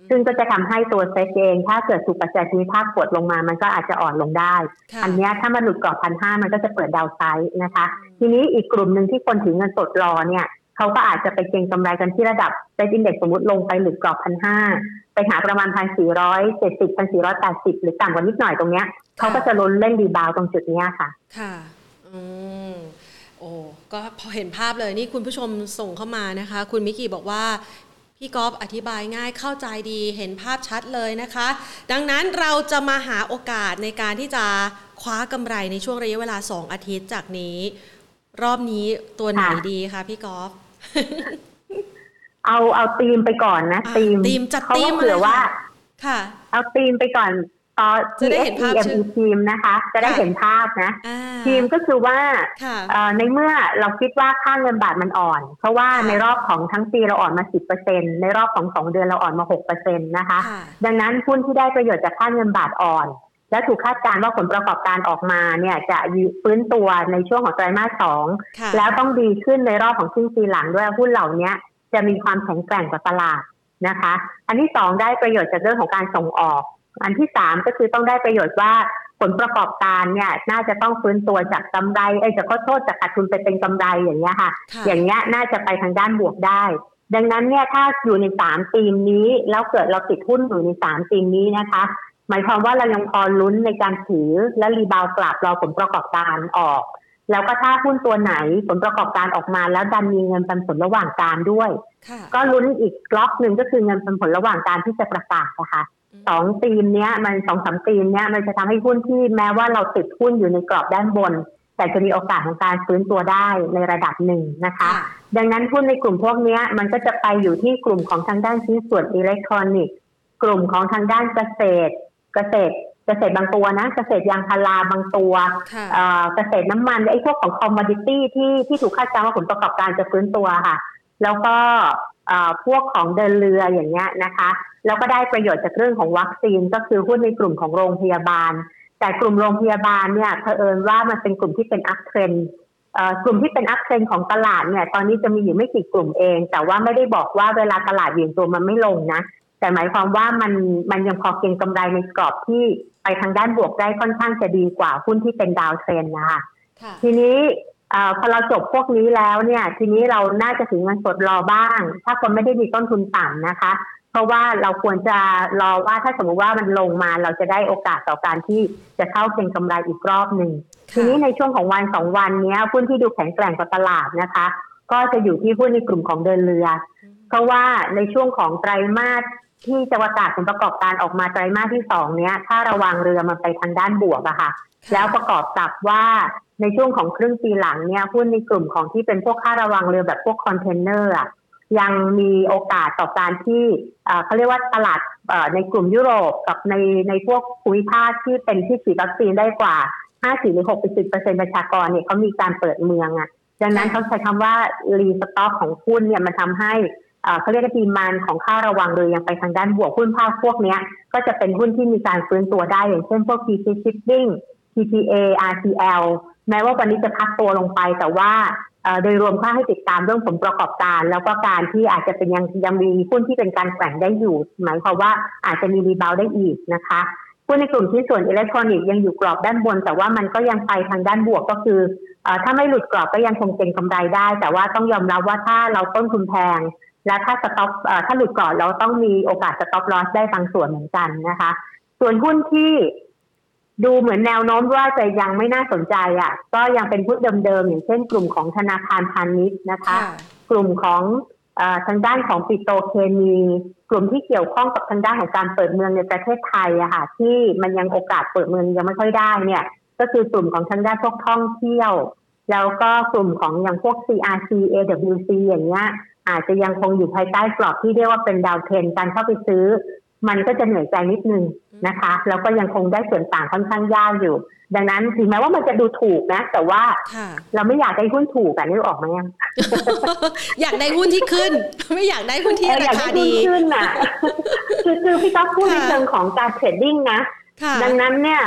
ซึ่งก็จะทำให้ตัวเซ็ตเอง ถ้าเกิดถูกปัจจัยภูมิภาคกดลงมา มันก็อาจจะอ่อนลงได้ อันนี้ถ้ามันหลุดกรอบพันห้ามันก็จะเปิด downside นะคะ ทีนี้อีกกลุ่มหนึ่งที่คนถือเงินสดรอเนี่ย เขาก็อาจจะไปเก็งกำไรกันที่ระดับ SET index สมมติลงไปหลุดกรอบพันห้าไปหาประมาณพันสี่ร้อยเจ็ดสิบพันสี่ร้อยแปดสิบหรือต่ำกว่านิดหน่อยตรงเนี้ยเขาก็จะลุ้นเล่น rebound ตรงจุดเนี้ยค่ะ ค่ะ อืมโอ้ก็พอเห็นภาพเลยนี่คุณผู้ชมส่งเข้ามานะคะ คุณมิกี้บอกว่าพี่กอฟอธิบายง่ายเข้าใจดีเห็นภาพชัดเลยนะคะ ดังนั้นเราจะมาหาโอกาสในการที่จะคว้ากำไรในช่วงระยะเวลา 2 อาทิตย์จากนี้ รอบนี้ตัวไหนดีคะพี่กอฟ เอาเอาตีมไปก่อนนะตีมตีมจัดตีมเผื่อว่า ค่ะ เอาตีมไปก่อนตอ T S E M E ทีมนะคะ จะได้เห็นภาพนะทีมก็คือว่าในเมื่อเราคิดว่าค่าเงินบาทมันอ่อน เพราะว่าในรอบของทั้งปีเราอ่อนมาสิบเปอร์เซ็นในรอบของสองเดือนเราอ่อนมาหกเปอร์เซ็นตนะคะ ดังนั้นหุ้นที่ได้ประโยชน์จากค่าเงินบาทอ่อน และถูกคาดการณ์ว่าผลประกอบการออกมาเนี่ยจะฟื้นตัวในช่วงของไตรมาสสองแล้วต้องดีขึ้นในรอบของครึ่งปีหลังด้วยหุ้นเหล่านี้จะมีความแข็งแกร่งกว่าตลาดนะคะ อันที่สองได้ประโยชน์จากเรื่องของการส่งออก อันที่สามก็คือต้องได้ประโยชน์ว่าผลประกอบการเนี่ยน่าจะต้องฟื้นตัวจากกำไรเอ้จะขอโทษจากขาดทุนไปเป็นกำไรอย่างเงี้ยค่ะ อย่างเงี้ยน่าจะไปทางด้านบวกได้ ดังนั้นเนี่ยถ้าอยู่ในสามปีมนี้ แล้วเกิดเราติดหุ้นอยู่ในสามปีมนี้นะคะ หมายความว่าเรายังพอลุ้นในการถือและรีบาวกลับรอผลประกอบการออก แล้วก็ถ้าหุ้นตัวไหนผลประกอบการออกมา แล้วดันมีเงินปันผลระหว่างการด้วย ก็ลุ้นอีกล็อกหนึ่งก็คือเงินปันผลระหว่างการที่จะประกาศนะคะสองตีมเนี้ยมันสองสามตีมเนี้ยมันจะทำให้หุ้นที่แม้ว่าเราติดหุ้นอยู่ในกรอบด้านบน แต่จะมีโอกาสของการฟื้นตัวได้ในระดับหนึ่งนะคะ ดังนั้นหุ้นในกลุ่มพวกนี้มันก็จะไปอยู่ที่กลุ่มของทางด้านชิ้นส่วนอิเล็กทรอนิกส์กลุ่มของทางด้านเกษตร เกษตรเกษตรบางตัวนะ เกษตรยางพาราบางตัวเกษตรน้ำมันไอ้พวกของ commodity ที่ที่ถูกคาดการณ์ว่าผลประกอบการจะฟื้นตัวค่ะ แล้วก็พวกของเดินเรืออย่างเงี้ยนะคะ แล้วก็ได้ประโยชน์จากเรื่องของวัคซีนก็คือหุ้นในกลุ่มของโรงพยาบาล แต่กลุ่มโรงพยาบาลเนี่ยเผอิญว่ามันเป็นกลุ่มที่เป็น uptrend กลุ่มที่เป็น uptrend ของตลาดเนี่ยตอนนี้จะมีอยู่ไม่กี่กลุ่มเอง แต่ว่าไม่ได้บอกว่าเวลาตลาดเหวี่ยงตัวมันไม่ลงนะ แต่หมายความว่ามันมันยังพอเก็งกำไรในกรอบที่ไปทางด้านบวกได้ค่อนข้างจะดีกว่าหุ้นที่เป็น downtrend นะคะทีนี้พอเราจบพวกนี้แล้วเนี่ย ทีนี้เราน่าจะถึงเงินสดรอบ้าง ถ้าคนไม่ได้มีต้นทุนต่ำนะคะ เพราะว่าเราควรจะรอว่าถ้าสมมติว่ามันลงมาเราจะได้โอกาสต่อการที่จะเข้าเก็งกำไรอีกรอบหนึ่งทีนี้ในช่วงของวันสองวันนี้หุ้นที่ดูแข็งแกร่งกว่าตลาดนะคะ ก็จะอยู่ที่หุ้นในกลุ่มของเดินเรือ เพราะว่าในช่วงของไตรมาส ที่จะประกาศผลประกอบการออกมาไตรมาสที่สองเนี้ย ถ้าระวังเรือมันไปทางด้านบวกอะค่ะ แล้วประกอบกับว่าในช่วงของครึ่งปีหลังเนี่ยหุ้นในกลุ่มของที่เป็นพวกค่าระวางเรือแบบพวกคอนเทนเนอร์อะยังมีโอกาสต่อการที่เขาเรียกว่าตลาดในกลุ่มยุโรปกับในในพวกภูมิภาคที่เป็นที่ฉีดวัคซีนได้กว่า 50 หรือ 60เปอร์เซ็นต์ประชากรเนี่ยเขามีการเปิดเมืองอะดังนั้นเขาใช้คำว่า restock ของหุ้นเนี่ยมันทำให้ เขาเรียกว่า demand ของค่าระวางเรือยังไปทางด้านบวกหุ้นภาคพวกนี้ก็จะเป็นหุ้นที่มีการฟื้นตัวได้อย่างเช่นพวก PC Shipping TPA RCL แม้ว่าวันนี้จะพักตัวลงไปแต่ว่าโดยรวมค่าให้ติดตามเรื่องผลประกอบการ แล้วก็การที่อาจจะเป็นยังยังมีหุ้นที่เป็นการแข่งได้อยู่ หมายความว่าอาจจะมีรีบาวได้อีกนะคะหุ้นในกลุ่มที่ส่วนอิเล็กทรอนิกส์ยังอยู่กรอบด้านบน แต่ว่ามันก็ยังไปทางด้านบวกก็คือถ้าไม่หลุดกรอบก็ยังคงเป็นกำไรได้ แต่ว่าต้องยอมรับว่าถ้าเราต้นทุนแพง และถ้า stop ถ้าหลุดก่อนเราต้องมีโอกาส stop loss ได้บางส่วนเหมือนกันนะคะ ส่วนหุ้นที่ดูเหมือนแนวโน้มว่าจะยังไม่น่าสนใจอะ ก็ยังเป็นหุ้นเดิมๆอย่างเช่นกลุ่มของธนาคารพาณิชย์นะคะ กลุ่มของทางด้านของปิโตรเคมี กลุ่มที่เกี่ยวข้องกับทางด้านของการเปิดเมืองในประเทศไทยอะค่ะ ที่มันยังโอกาสเปิดเมืองยังไม่ค่อยได้เนี่ย ก็คือกลุ่มของทางด้านพวกท่องเที่ยว แล้วก็กลุ่มของอย่างพวก CRC AWC อย่างเงี้ย อาจจะยังคงอยู่ภายใต้กรอบที่เรียกว่าเป็นดาวเทนการเข้าไปซื้อ มันก็จะเหนื่อยใจนิดนึงนะคะแล้วก็ยังคงได้ส่วนต่างค่อนข้างยากอยู่ ดังนั้นถึงแม้ว่ามันจะดูถูกนะ แต่ว่าเราไม่อยากได้หุ้นถูกอะนึกออกไหมอยากได้หุ้นที่ขึ้น ไม่อยากได้หุ้นที่ราคาดีขึ้นอะคือคือพี่ต๊อกพูดในเชิงของการเทรดดิ้งนะ ดังนั้นเนี่ย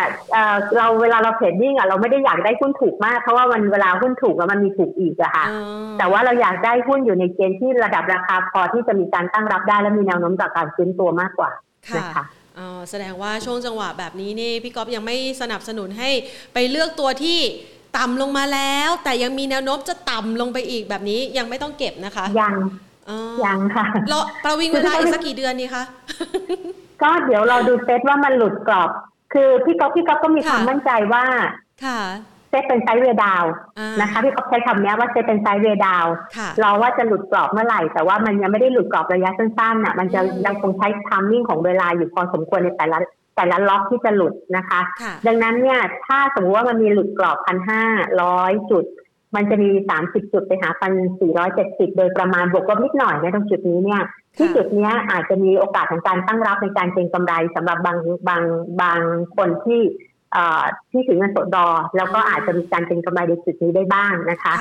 เราเวลาเราเทรดดิ้งอะเราไม่ได้อยากได้หุ้นถูกมาก เพราะว่ามันเวลาหุ้นถูกแล้วมันมีถูกอีกอะค่ะ แต่ว่าเราอยากได้หุ้นอยู่ในเกณฑ์ที่ระดับราคาพอที่จะมีการตั้งรับได้และมีแนวโน้มต่อการซื้อตัวมากกว่านะคะแสดงว่าช่วงจังหวะแบบนี้นี่พี่ก๊อฟยังไม่สนับสนุนให้ไปเลือกตัวที่ต่ำลงมาแล้ว แต่ยังมีแนวโน้มจะต่ำลงไปอีกแบบนี้ยังไม่ต้องเก็บนะคะยัง ยังค่ะเราประวิงเวลาอีกสักกี่เดือนนี่คะก็เดี๋ยวเราดูเซตว่ามันหลุดกรอบ คือพี่ก๊อฟพี่ก๊อฟก็มีความมั่นใจว่า ค่ะเซตเป็น sideway down นะคะพี่ก๊อฟใช้คำนี้ว่าเซตเป็น sideway down เราว่าจะหลุดกรอบเมื่อไหร่ แต่ว่ามันยังไม่ได้หลุดกรอบระยะสั้นๆอะมันจะยังคงใช้ timing ของเวลาอยู่พอสมควรในแต่ละแต่ละล็อกที่จะหลุดนะคะ ดังนั้นเนี่ยถ้าสมมติว่ามันมีหลุดกรอบพันห้าร้อยจุด มันจะมี 30 จุดไปหาพันสี่ร้อยเจ็ดสิบโดยประมาณบวกลบนิดหน่อยในตรงจุดนี้เนี่ยที่จุดนี้อาจจะมีโอกาสของการตั้งรับในการเก็งกำไรสำหรับบางบางบางคนที่ที่ถือเงินสดดอแล้วก็อาจจะมีการเก็งกำไรในจุดนี้ได้บ้างนะคะ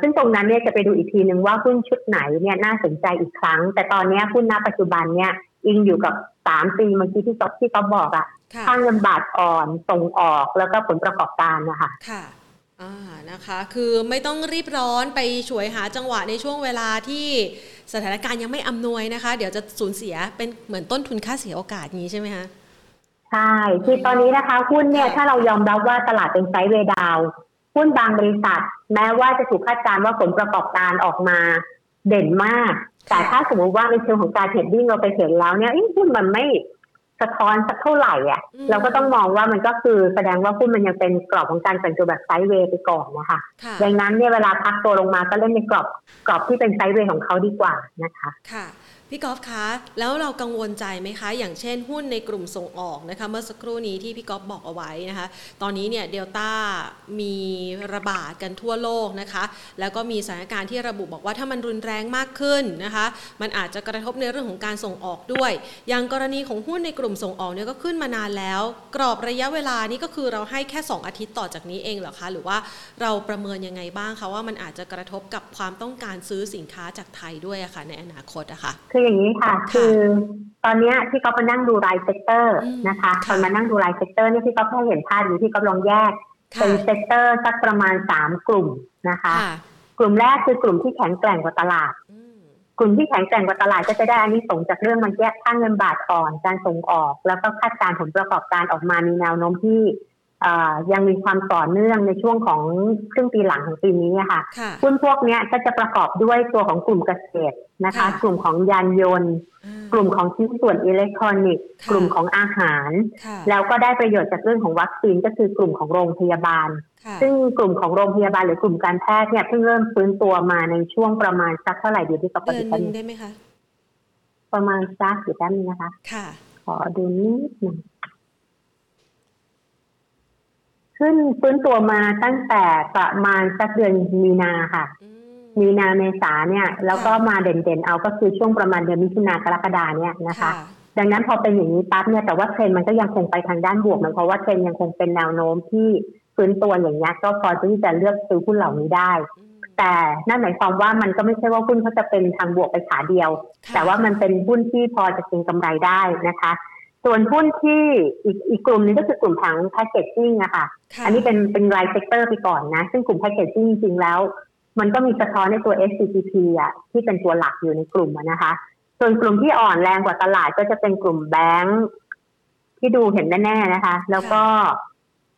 ซึ่งตรงนั้นเนี่ยจะไปดูอีกทีหนึ่งว่าหุ้นชุดไหนเนี่ยน่าสนใจอีกครั้ง แต่ตอนนี้หุ้นณปัจจุบันเนี่ยอิงอยู่กับสามปีเมื่อกี้ที่ที่เขาบอกอะค่าเงินบาทอ่อนส่งออกแล้วก็ผลประกอบการนะคะ อ่านะคะคือไม่ต้องรีบร้อนไปช่วยหาจังหวะในช่วงเวลาที่สถานการณ์ยังไม่อำนวยนะคะ เดี๋ยวจะสูญเสียเป็นเหมือนต้นทุนค่าเสียโอกาสนี้ใช่ไหมคะใช่คือตอนนี้นะคะหุ้นเนี่ยถ้าเรายอมรับว่าตลาดเป็นไซด์เวดาวหุ้นบางบริษัท แม้ว่าจะถูกคาดการณ์ว่าผลประกอบการออกมาเด่นมาก แต่ถ้าสมมติว่าในเชิงของการเทรดดิ้งเราไปเห็นแล้วเนี่ยหุ้นมันไม่ สะท้อนสักเท่าไหร่อะเราก็ต้องมองว่ามันก็คือแสดงว่าหุ้นมันยังเป็นกรอบของการแต่งตัวแบบไซด์เวย์ไปก่อนนะคะ ดังนั้นเนี่ยเวลาพักตัวลงมาก็เล่นในกรอบกรอบที่เป็นไซด์เวย์ของเขาดีกว่านะคะ ค่ะ พี่กอล์ฟคะ แล้วเรากังวลใจไหมคะ อย่างเช่นหุ้นในกลุ่มส่งออกนะคะ เมื่อสักครู่นี้ที่พี่กอล์ฟบอกเอาไว้นะคะ ตอนนี้เนี่ยเดลต้ามีระบาดกันทั่วโลกนะคะ แล้วก็มีสถานการณ์ที่ระบุบอกว่าถ้ามันรุนแรงมากขึ้นนะคะ มันอาจจะกระทบในเรื่องของการส่งออกด้วย อย่างกรณีของหุ้นในกลุ่มส่งออกเนี่ยก็ขึ้นมานานแล้ว กรอบระยะเวลานี้ก็คือเราให้แค่ 2 อาทิตย์ต่อจากนี้เองเหรอคะ หรือว่าเราประเมินยังไงบ้างคะว่ามันอาจจะกระทบกับความต้องการซื้อสินค้าจากไทยด้วยอะคะ่ะในอนาคตอะคะ่ะคืออย่างนี้ค่ะ คือตอนนี้พี่ก๊อฟไปนั่งดูราย sector นะคะตอนมานั่งดูราย sector นี่ที่เขาแค่เห็นภาพอยู่ที่เขาลองแยก เป็น sector สักประมาณสามกลุ่มนะคะ กลุ่มแรกคือกลุ่มที่แข็งแกร่งกว่าตลาด กลุ่มที่แข็งแกร่งกว่าตลาดก็จะได้อันนี้ส่งจากเรื่องมันแยกค่างเงินบาทอ่อนการส่งออก แล้วก็คาดการผลประกอบการออกมามีแนวโน้มที่ ยังมีความต่อเนื่องในช่วงของครึ่งปีหลังของปีนี้ค่ะหุ้นพวกนี้ก็จะประกอบด้วยตัวของกลุ่มเกษตรนะคะ กลุ่มของยานยนต์ กลุ่มของชิ้นส่วนอิเล็กทรอนิกส์ กลุ่มของอาหาร แล้วก็ได้ประโยชน์จากเรื่องของวัคซีนก็คือกลุ่มของโรงพยาบาล ซึ่งกลุ่มของโรงพยาบาลหรือกลุ่มการแพทย์เนี่ยเพิ่งเริ่มฟื้นตัวมาในช่วงประมาณสักเท่าไหร่เดียวที่กปฏิบัติได้ไหมคะประมาณสักอยู่ด้านนี้นะคะ ค่ะ ขอดูนิดหนึ่ง ขึ้นฟื้นตัวมาตั้งแต่ประมาณสักเดือนมีนาค่ะ มีนาเมษาเนี่ย แล้วก็มาเด่นๆเอาก็คือช่วงประมาณเดือนมิถุนากรกฎาเนี่ยนะคะ ดังนั้นพอเป็นอย่างนี้ปั๊บเนี่ยแต่ว่าเทรนมันก็ยังคงไปทางด้านบวกมันเพราะว่าเทรนยังคงเป็นแนวโน้มที่ฟื้นตัวอย่างนี้ก็พอที่จะเลือกซื้อหุ้นเหล่านี้ได้ แต่นั่นหมายความว่ามันก็ไม่ใช่ว่าหุ้นเขาจะเป็นทางบวกไปขาเดียว แต่ว่ามันเป็นหุ้นที่พอจะเก็งกำไรได้นะคะ ส่วนหุ้นที่อีกอีกกลุ่มนึงก็คือกลุ่มทาง packaging อะค่ะ อันนี้เป็นเป็นราย sector ไปก่อนนะ ซึ่งกลุ่ม packaging จริงแล้ว มันก็มีสะท้อนในตัว SCGP อะที่เป็นตัวหลักอยู่ในกลุ่มนะคะ ส่วนกลุ่มที่อ่อนแรงกว่าตลาดก็จะเป็นกลุ่มแบงค์ที่ดูเห็นแน่ๆนะคะ แล้วก็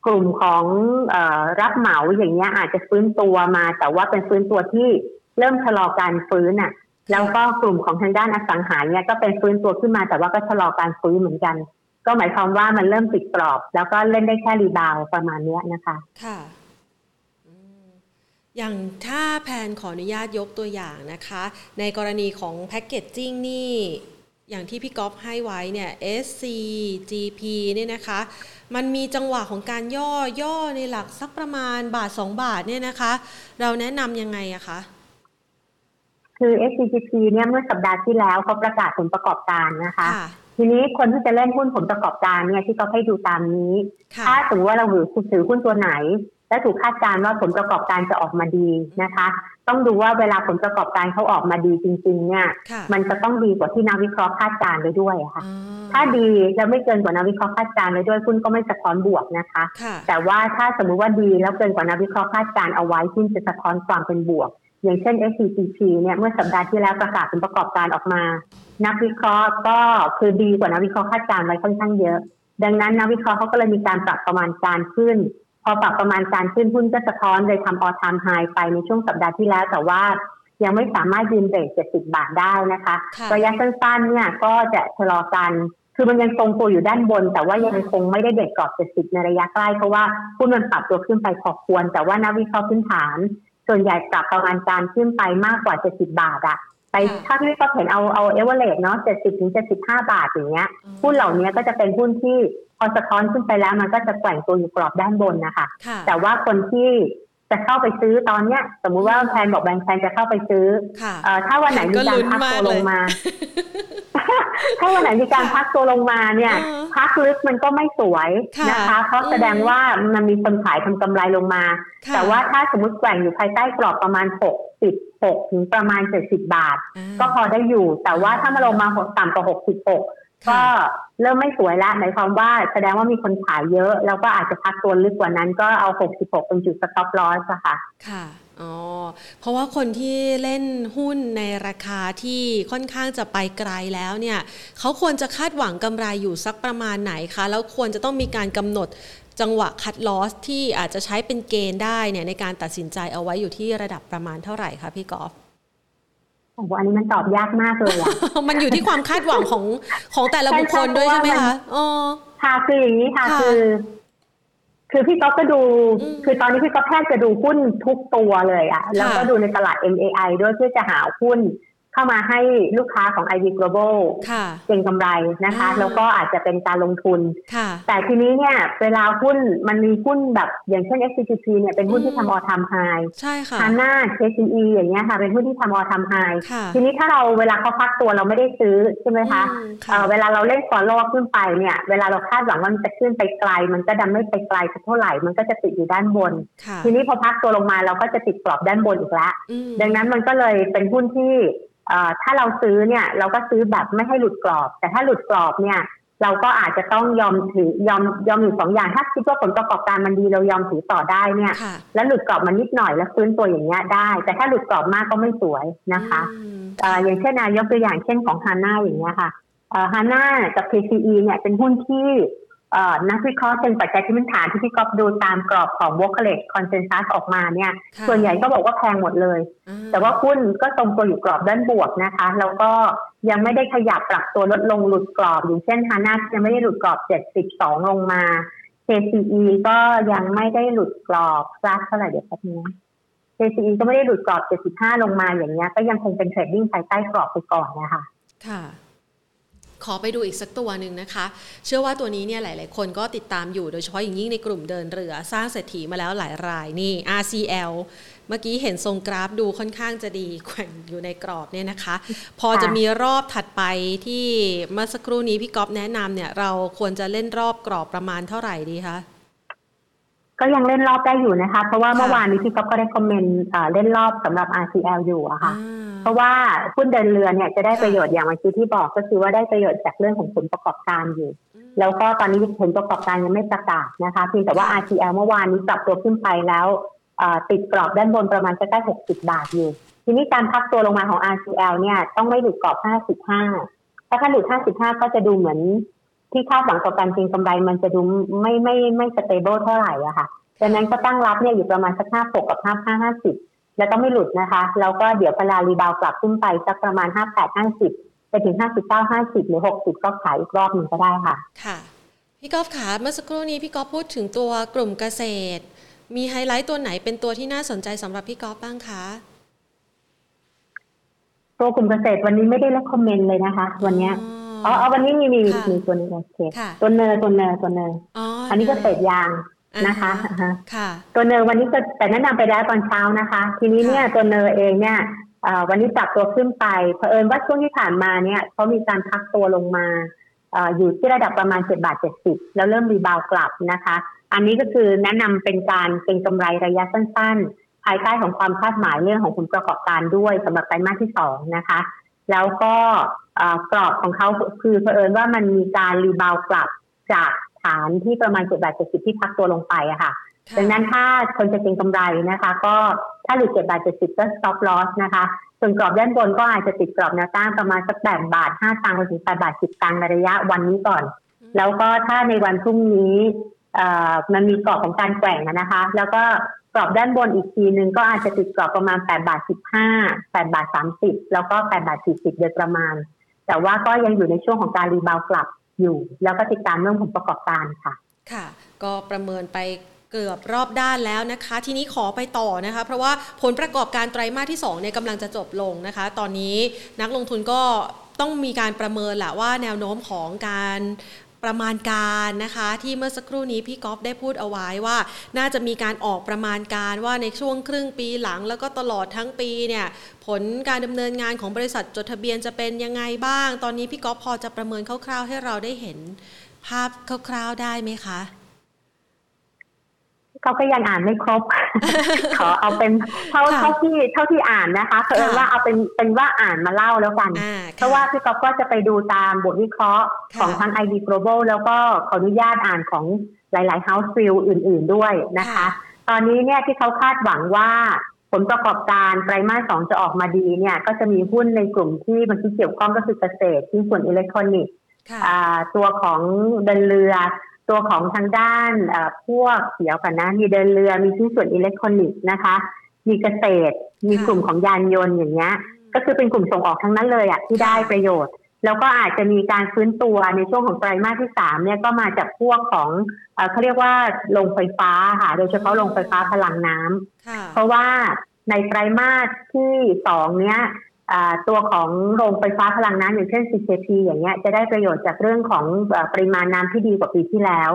กลุ่มของอรับเหมาอย่างเงี้ยอาจจะฟื้นตัวมา แต่ว่าเป็นฟื้นตัวที่เริ่มชะลอการฟื้นอะ แล้วก็กลุ่มของทางด้านอสังหาเนี่ยก็เป็นฟื้นตัวขึ้นมาแต่ว่าก็ชะลอการฟื้นเหมือนกัน ก็หมายความว่ามันเริ่มติดกรอบ แล้วก็เล่นได้แค่รีบาวประมาณนี้นะคะ ค่ะอย่างถ้าแพนขออนุญาตยกตัวอย่างนะคะ ในกรณีของแพ็กเกจจิ้งนี่อย่างที่พี่ก๊อฟให้ไว้เนี่ย SC GP เนี่ยนะคะ มันมีจังหวะของการย่อย่อในหลักสักประมาณบาท 2 บาทเนี่ยนะคะ เราแนะนำยังไงอะคะ คือ SCGP เนี่ยเมื่อสัปดาห์ที่แล้วเขาประกาศผลประกอบการนะคะ ทีนี้คนที่จะเล่นหุ้นผลประกอบการเนี่ยที่เขาให้ดูตามนี้ ถ้าสมมติว่าเราถือหุ้นตัวไหน และถูกคาดการณ์ว่าผลประกอบการจะออกมาดีนะคะ ต้องดูว่าเวลาผลประกอบการเขาออกมาดีจริง ๆ เนี่ย มันจะต้องดีกว่าที่นักวิเคราะห์คาดการณ์ไปด้วยค่ะ ถ้าดีแล้วไม่เกินกว่านักวิเคราะห์คาดการณ์ไปด้วยหุ้นก็ไม่สะท้อนบวกนะคะ แต่ว่าถ้าสมมุติว่าดีแล้วเกินกว่านักวิเคราะห์คาดการณ์เอาไว้หุ้นจะสะท้อนความเป็นบวก อย่างเช่น SCCP เนี่ยเมื่อสัปดาห์ที่แล้วประกาศผลประกอบการออกมา นักวิเคราะห์ก็คือดีกว่านักวิเคราะห์คาดการไว้ค่อนข้างเยอะ ดังนั้นนักวิเคราะห์เขาก็เลยมีการปรับประมาณการขึ้น พอปรับประมาณการขึ้นหุ้นก็สะท้อนเลยทำออทามไฮไปในช่วงสัปดาห์ที่แล้ว แต่ว่ายังไม่สามารถยืนเบรก70 บาทได้นะคะระยะสั้นๆเนี่ยก็จะชะลอกันคือมันยังทรงตัวอยู่ด้านบน แต่ว่ายังคงไม่ได้เด็ดกรอบ 70 ในระยะใกล้เพราะว่าหุ้นมันปรับตัวขึ้นไปพอควร แต่ว่านักวิเคราะห์พื้นฐาน ส่วนใหญ่ปรับประมาณการขึ้นไปมากกว่า 70 บาทอะไปถ้าที่ก็เห็นเอาเอาเอเวอเรสเนาะ70ถึง75บาทอย่างเงี้ยหุ้นเหล่านี้ก็จะเป็นหุ้นที่พอสะท้อนขึ้นไปแล้วมันก็จะแกว่งตัวอยู่กรอบด้านบนนะคะ แต่ว่าคนที่ จะเข้าไปซื้อตอนเนี้ย สมมุติว่าแพนบอกแบงค์แพนจะเข้าไปซื้อถ้าวันไหนมีการพักตัวลงมา ถ้าวันไหนมีการพักตัวลงมาเนี่ย พักลึกมันก็ไม่สวยนะคะ เพราะแสดงว่ามันมีคนขายทำกำไรลงมา แต่ว่าถ้าสมมติแกว่งอยู่ภายใต้กรอบประมาณหกสิบหกถึงประมาณเจ็ดสิบาท ก็พอได้อยู่ แต่ว่าถ้ามาลงมาหกต่ำกว่าหกสิบหก ก็เริ่มไม่สวยแล้วหมายความว่าแสดงว่ามีคนขายเยอะ แล้วก็อาจจะพักตัวลึกกว่านั้นก็เอาหกสิบหกเป็นจุดสต็อปลอสค่ะ ค่ะอ๋อเพราะว่าคนที่เล่นหุ้นในราคาที่ค่อนข้างจะไปไกลแล้วเนี่ยเขาควรจะคาดหวังกำไรอยู่สักประมาณไหนคะ แล้วควรจะต้องมีการกำหนดจังหวะคัดลอสที่อาจจะใช้เป็นเกณฑ์ได้เนี่ยในการตัดสินใจเอาไว้อยู่ที่ระดับประมาณเท่าไหร่คะพี่กอล์ฟ โอ้อันนี้มันตอบยากมากเลยอะมันอยู่ที่ความคาดหวังของของแต่ละบุคคลด้วยใช่ไหมคะอ๋อค่ะคืออย่างนี้ค่ะคือ คือพี่ก๊อฟก็ดู คือตอนนี้พี่ก๊อฟแทบจะดูหุ้นทุกตัวเลยอะแล้วก็ดูในตลาด MAI ด้วยเพื่อจะหาหุ้น เข้ามาให้ลูกค้าของ i อ Global เก็งกำไรนะคะ แล้วก็อาจจะเป็นการลงทุน แต่ทีนี้เนี่ยเวลาหุ้นมันมีหุ้นแบบอย่างเช่น SCTP เนี่ยเป็นหุ้นที่ทำออทำไฮใช่ค่ะฮาน่า KCE อย่างเงี้ยค่ะ เป็นหุ้นที่ทำออทำไฮทีนี้ถ้าเราเวลาเขาพักตัวเราไม่ได้ซื้อใช่ไหมคะเวลาเราเล่นฟอลโล่ขึ้นไปเนี่ยเวลาเราคาดหวังว่ามันจะขึ้นไปไกล มันก็ดันไม่ไปไกลเท่าไหร่ มันก็จะติดอยู่ด้านบน ทีนี้พอพักตัวลงมาเราก็จะติดกรอบด้านบนอีกแล้วดังนั้นมันก็เลยเป็นหุ้นที่ถ้าเราซื้อเนี่ยเราก็ซื้อแบบไม่ให้หลุดกรอบ แต่ถ้าหลุดกรอบเนี่ย เราก็อาจจะต้องยอมถือยอมยอมอยู่สองอย่างถ้าคิดว่าผลประกอบการมันดีเรายอมถือต่อได้เนี่ย แล้วหลุดกรอบมันนิดหน่อยแล้วฟื้นตัวอย่างเงี้ยได้ แต่ถ้าหลุดกรอบมากก็ไม่สวยนะคะอย่างเช่นนายกตัวอย่างเช่นของฮาน่าอย่างเงี้ยค่ะฮาน่ากับ KCE เนี่ยเป็นหุ้นที่ นักวิเคราะห์เป็นปัจจัยที่พื้นฐานที่พี่ก๊อฟดูตามกรอบของ w o ก a l e t Consensus ออกมาเนี่ย ส่วนใหญ่ก็บอกว่าแพงหมดเลย แต่ว่าหุ้นก็ทรงตัวอยู่กรอบด้านบวกนะคะ แล้วก็ยังไม่ได้ขยับปรับตัวลดลงหลุดกรอบ อย่างเช่นฮาน่ายังไม่ได้หลุดกรอบ 72 ลงมา KCE ก็ยังไม่ได้หลุดกรอบสักเท่าไหร่เดี๋ยวแป๊บนึง KCE ก็ไม่ได้หลุดกรอบ 75 ลงมาอย่างเงี้ย ก็ยังคงเป็นเทรดดิ้งภายใต้กรอบไปก่อนนะคะค่ะ ขอไปดูอีกสักตัวหนึ่งนะคะ เชื่อว่าตัวนี้เนี่ยหลาย ๆ คนก็ติดตามอยู่โดยเฉพาะอย่างยิ่งในกลุ่มเดินเรือสร้างเศรษฐีมาแล้วหลายรายนี่ RCL เมื่อกี้เห็นทรงกราฟดูค่อนข้างจะดีแขว่งอยู่ในกรอบเนี่ยนะคะ พอจะมีรอบถัดไปที่เมื่อสักครู่นี้พี่ก๊อฟแนะนำเนี่ยเราควรจะเล่นรอบกรอบประมาณเท่าไหร่ดีคะ ก็ยังเล่นรอบได้อยู่นะคะ เพราะว่าเมื่อวานนี้พี่ก๊อฟก็ได้คอมเมนต์เล่นรอบสำหรับ RCL อยู่อะค่ะ เพราะว่าหุ้นเดินเรือเนี่ยจะได้ประโยชน์อย่างเมื่อกี้ที่บอกก็คือว่าได้ประโยชน์จากเรื่องของผลประกอบการอยู่ แล้วก็ตอนนี้ผลประกอบการยังไม่ประกาศนะคะเพียงแต่ว่า RCL เมื่อวานนี้ปรับตัวขึ้นไปแล้วติดกรอบด้านบนประมาณจะใกล้60 บาทอยู่ ทีนี้การพักตัวลงมาของ RCL เนี่ยต้องไม่หลุดกรอบ 55 ถ้าถ้าหลุด 55 ก็จะดูเหมือน ที่คาดหวังต่อการเก็งกำไรมันจะดูไม่ไม่ไม่ stable เท่าไหร่อะค่ะดังนั้นก็ตั้งรับเนี่ยอยู่ประมาณสักห้าหกกับห้าห้าห้าสิบแล้วก็ไม่หลุดนะคะแล้วก็เดี๋ยวพอ rebound กลับขึ้นไปสักประมาณห้าแปดห้าสิบไปถึงห้าสิบเก้าห้าสิบหรือหกสิบก็ขายอีกรอบหนึ่งก็ได้ค่ะ ค่ะ พี่กอล์ฟขาเมื่อสักครู่นี้พี่กอล์ฟพูดถึงตัวกลุ่มเกษตร มีไฮไลท์ตัวไหนเป็นตัวที่น่าสนใจสำหรับพี่กอล์ฟบ้างคะตัวกลุ่มเกษตรวันนี้ไม่ได้รับคอมเมนต์เลยนะคะ วันนี้ อ๋อวันนี้มีมีมีตัวนี้โอเคตัวเนอตัวเนอตัวเนออันนี้ก็เศษยางนะคะค่ะตัวเนอวันนี้ก็แต่แนะนำไปแล้วตอนเช้านะคะ ทีนี้เนี่ยตัวเนอเองเนี่ยวันนี้ปรับตัวขึ้นไปเผอิญว่าช่วงที่ผ่านมาเนี่ยเขามีการพักตัวลงมาอยู่ที่ระดับประมาณเจ็ดบาทเจ็ดสิบแล้วเริ่ม rebound กลับนะคะ อันนี้ก็คือแนะนำเป็นการเก็งกำไรระยะสั้นๆ ภายใต้ของความคาดหมายเรื่องของผลประกอบการด้วยสำหรับไตรมาสที่สองนะคะ แล้วก็ กรอบของเขาคือเผอิญว่ามันมีการ rebound กลับจากฐานที่ประมาณเจ็ดบาทเจ็ดสิบที่พักตัวลงไปอะค่ะดังนั้นถ้าคนจะเก็งกำไรนะคะ ก็ถ้าหลุดเจ็ดบาทเจ็ดสิบก็ stop loss นะคะ ส่วนกรอบด้านบนก็อาจจะติดกรอบแนวต้านประมาณสักแปดบาทห้าตังค์ไปถึงแปดบาทสิบตังค์ในระยะวันนี้ก่อน แล้วก็ถ้าในวันพรุ่งนี้มันมีกรอบของการแกว่งนะคะ แล้วก็กรอบด้านบนอีกทีหนึ่งก็อาจจะติดกรอบประมาณแปดบาทสิบห้าแปดบาทสามสิบแล้วก็แปดบาทสี่สิบโดยประมาณ แต่ว่าก็ยังอยู่ในช่วงของการรีบาวกลับอยู่ แล้วก็ติดตามเรื่องผลประกอบการค่ะ ค่ะ ก็ประเมินไปเกือบรอบด้านแล้วนะคะ ทีนี้ขอไปต่อนะคะ เพราะว่าผลประกอบการไตรมาสที่2เนี่ยกำลังจะจบลงนะคะ ตอนนี้นักลงทุนก็ต้องมีการประเมินแหละว่าแนวโน้มของการ ประมาณการนะคะ ที่เมื่อสักครู่นี้พี่ก๊อฟได้พูดเอาไว้ว่า น่าจะมีการออกประมาณการว่าในช่วงครึ่งปีหลัง แล้วก็ตลอดทั้งปีเนี่ยผลการดำเนินงานของบริษัทจดทะเบียนจะเป็นยังไงบ้าง ตอนนี้พี่ก๊อฟพอจะประเมินคร่าวๆ ให้เราได้เห็นภาพคร่าวๆได้ไหมคะ เขาก็ยังอ่านไม่ครบ ขอเอาเป็นเท่าเท่าที่เท่าที่อ่านนะคะเพิ่ว่าเอาเป็นเป็นว่าอ่านมาเล่าแล้วกัน เพราะว่าพี่ก๊อฟก็จะไปดูตามบทวิเคราะห์ของทาง ID Global แล้วก็ขออนุญาตอ่านของหลาย ๆ House View อื่น ๆ ด้วยนะคะ ตอนนี้เนี่ยที่เขาคาดหวังว่าผลประกอบการไตรมาสสองจะออกมาดีเนี่ย ก็จะมีหุ้นในกลุ่มที่มันที่เกี่ยวข้องก็คือเกษตรที่ส่วนอิเล็กทรอนิกส์ตัวของเดินเรือ ตัวของทางด้านพวกเขียวกันนะ มีเดินเรือ มีชิ้นส่วนอิเล็กทรอนิกส์นะคะ มีเกษตร มีกลุ่มของยานยนต์อย่างเงี้ย ก็คือเป็นกลุ่มส่งออกทั้งนั้นเลยอะที่ได้ประโยชน์ แล้วก็อาจจะมีการฟื้นตัวในช่วงของไตรมาสที่สามเนี่ยก็มาจากพวกของเขาเรียกว่าโรงไฟฟ้าค่ะ โดยเฉพาะโรงไฟฟ้าพลังน้ำเพราะว่าในไตรมาสที่สองเนี้ย ตัวของโรงไฟฟ้าพลังน้ำอย่างเช่น CKP อย่างเงี้ยจะได้ประโยชน์จากเรื่องของปริมาณน้ำที่ดีกว่าปีที่แล้ว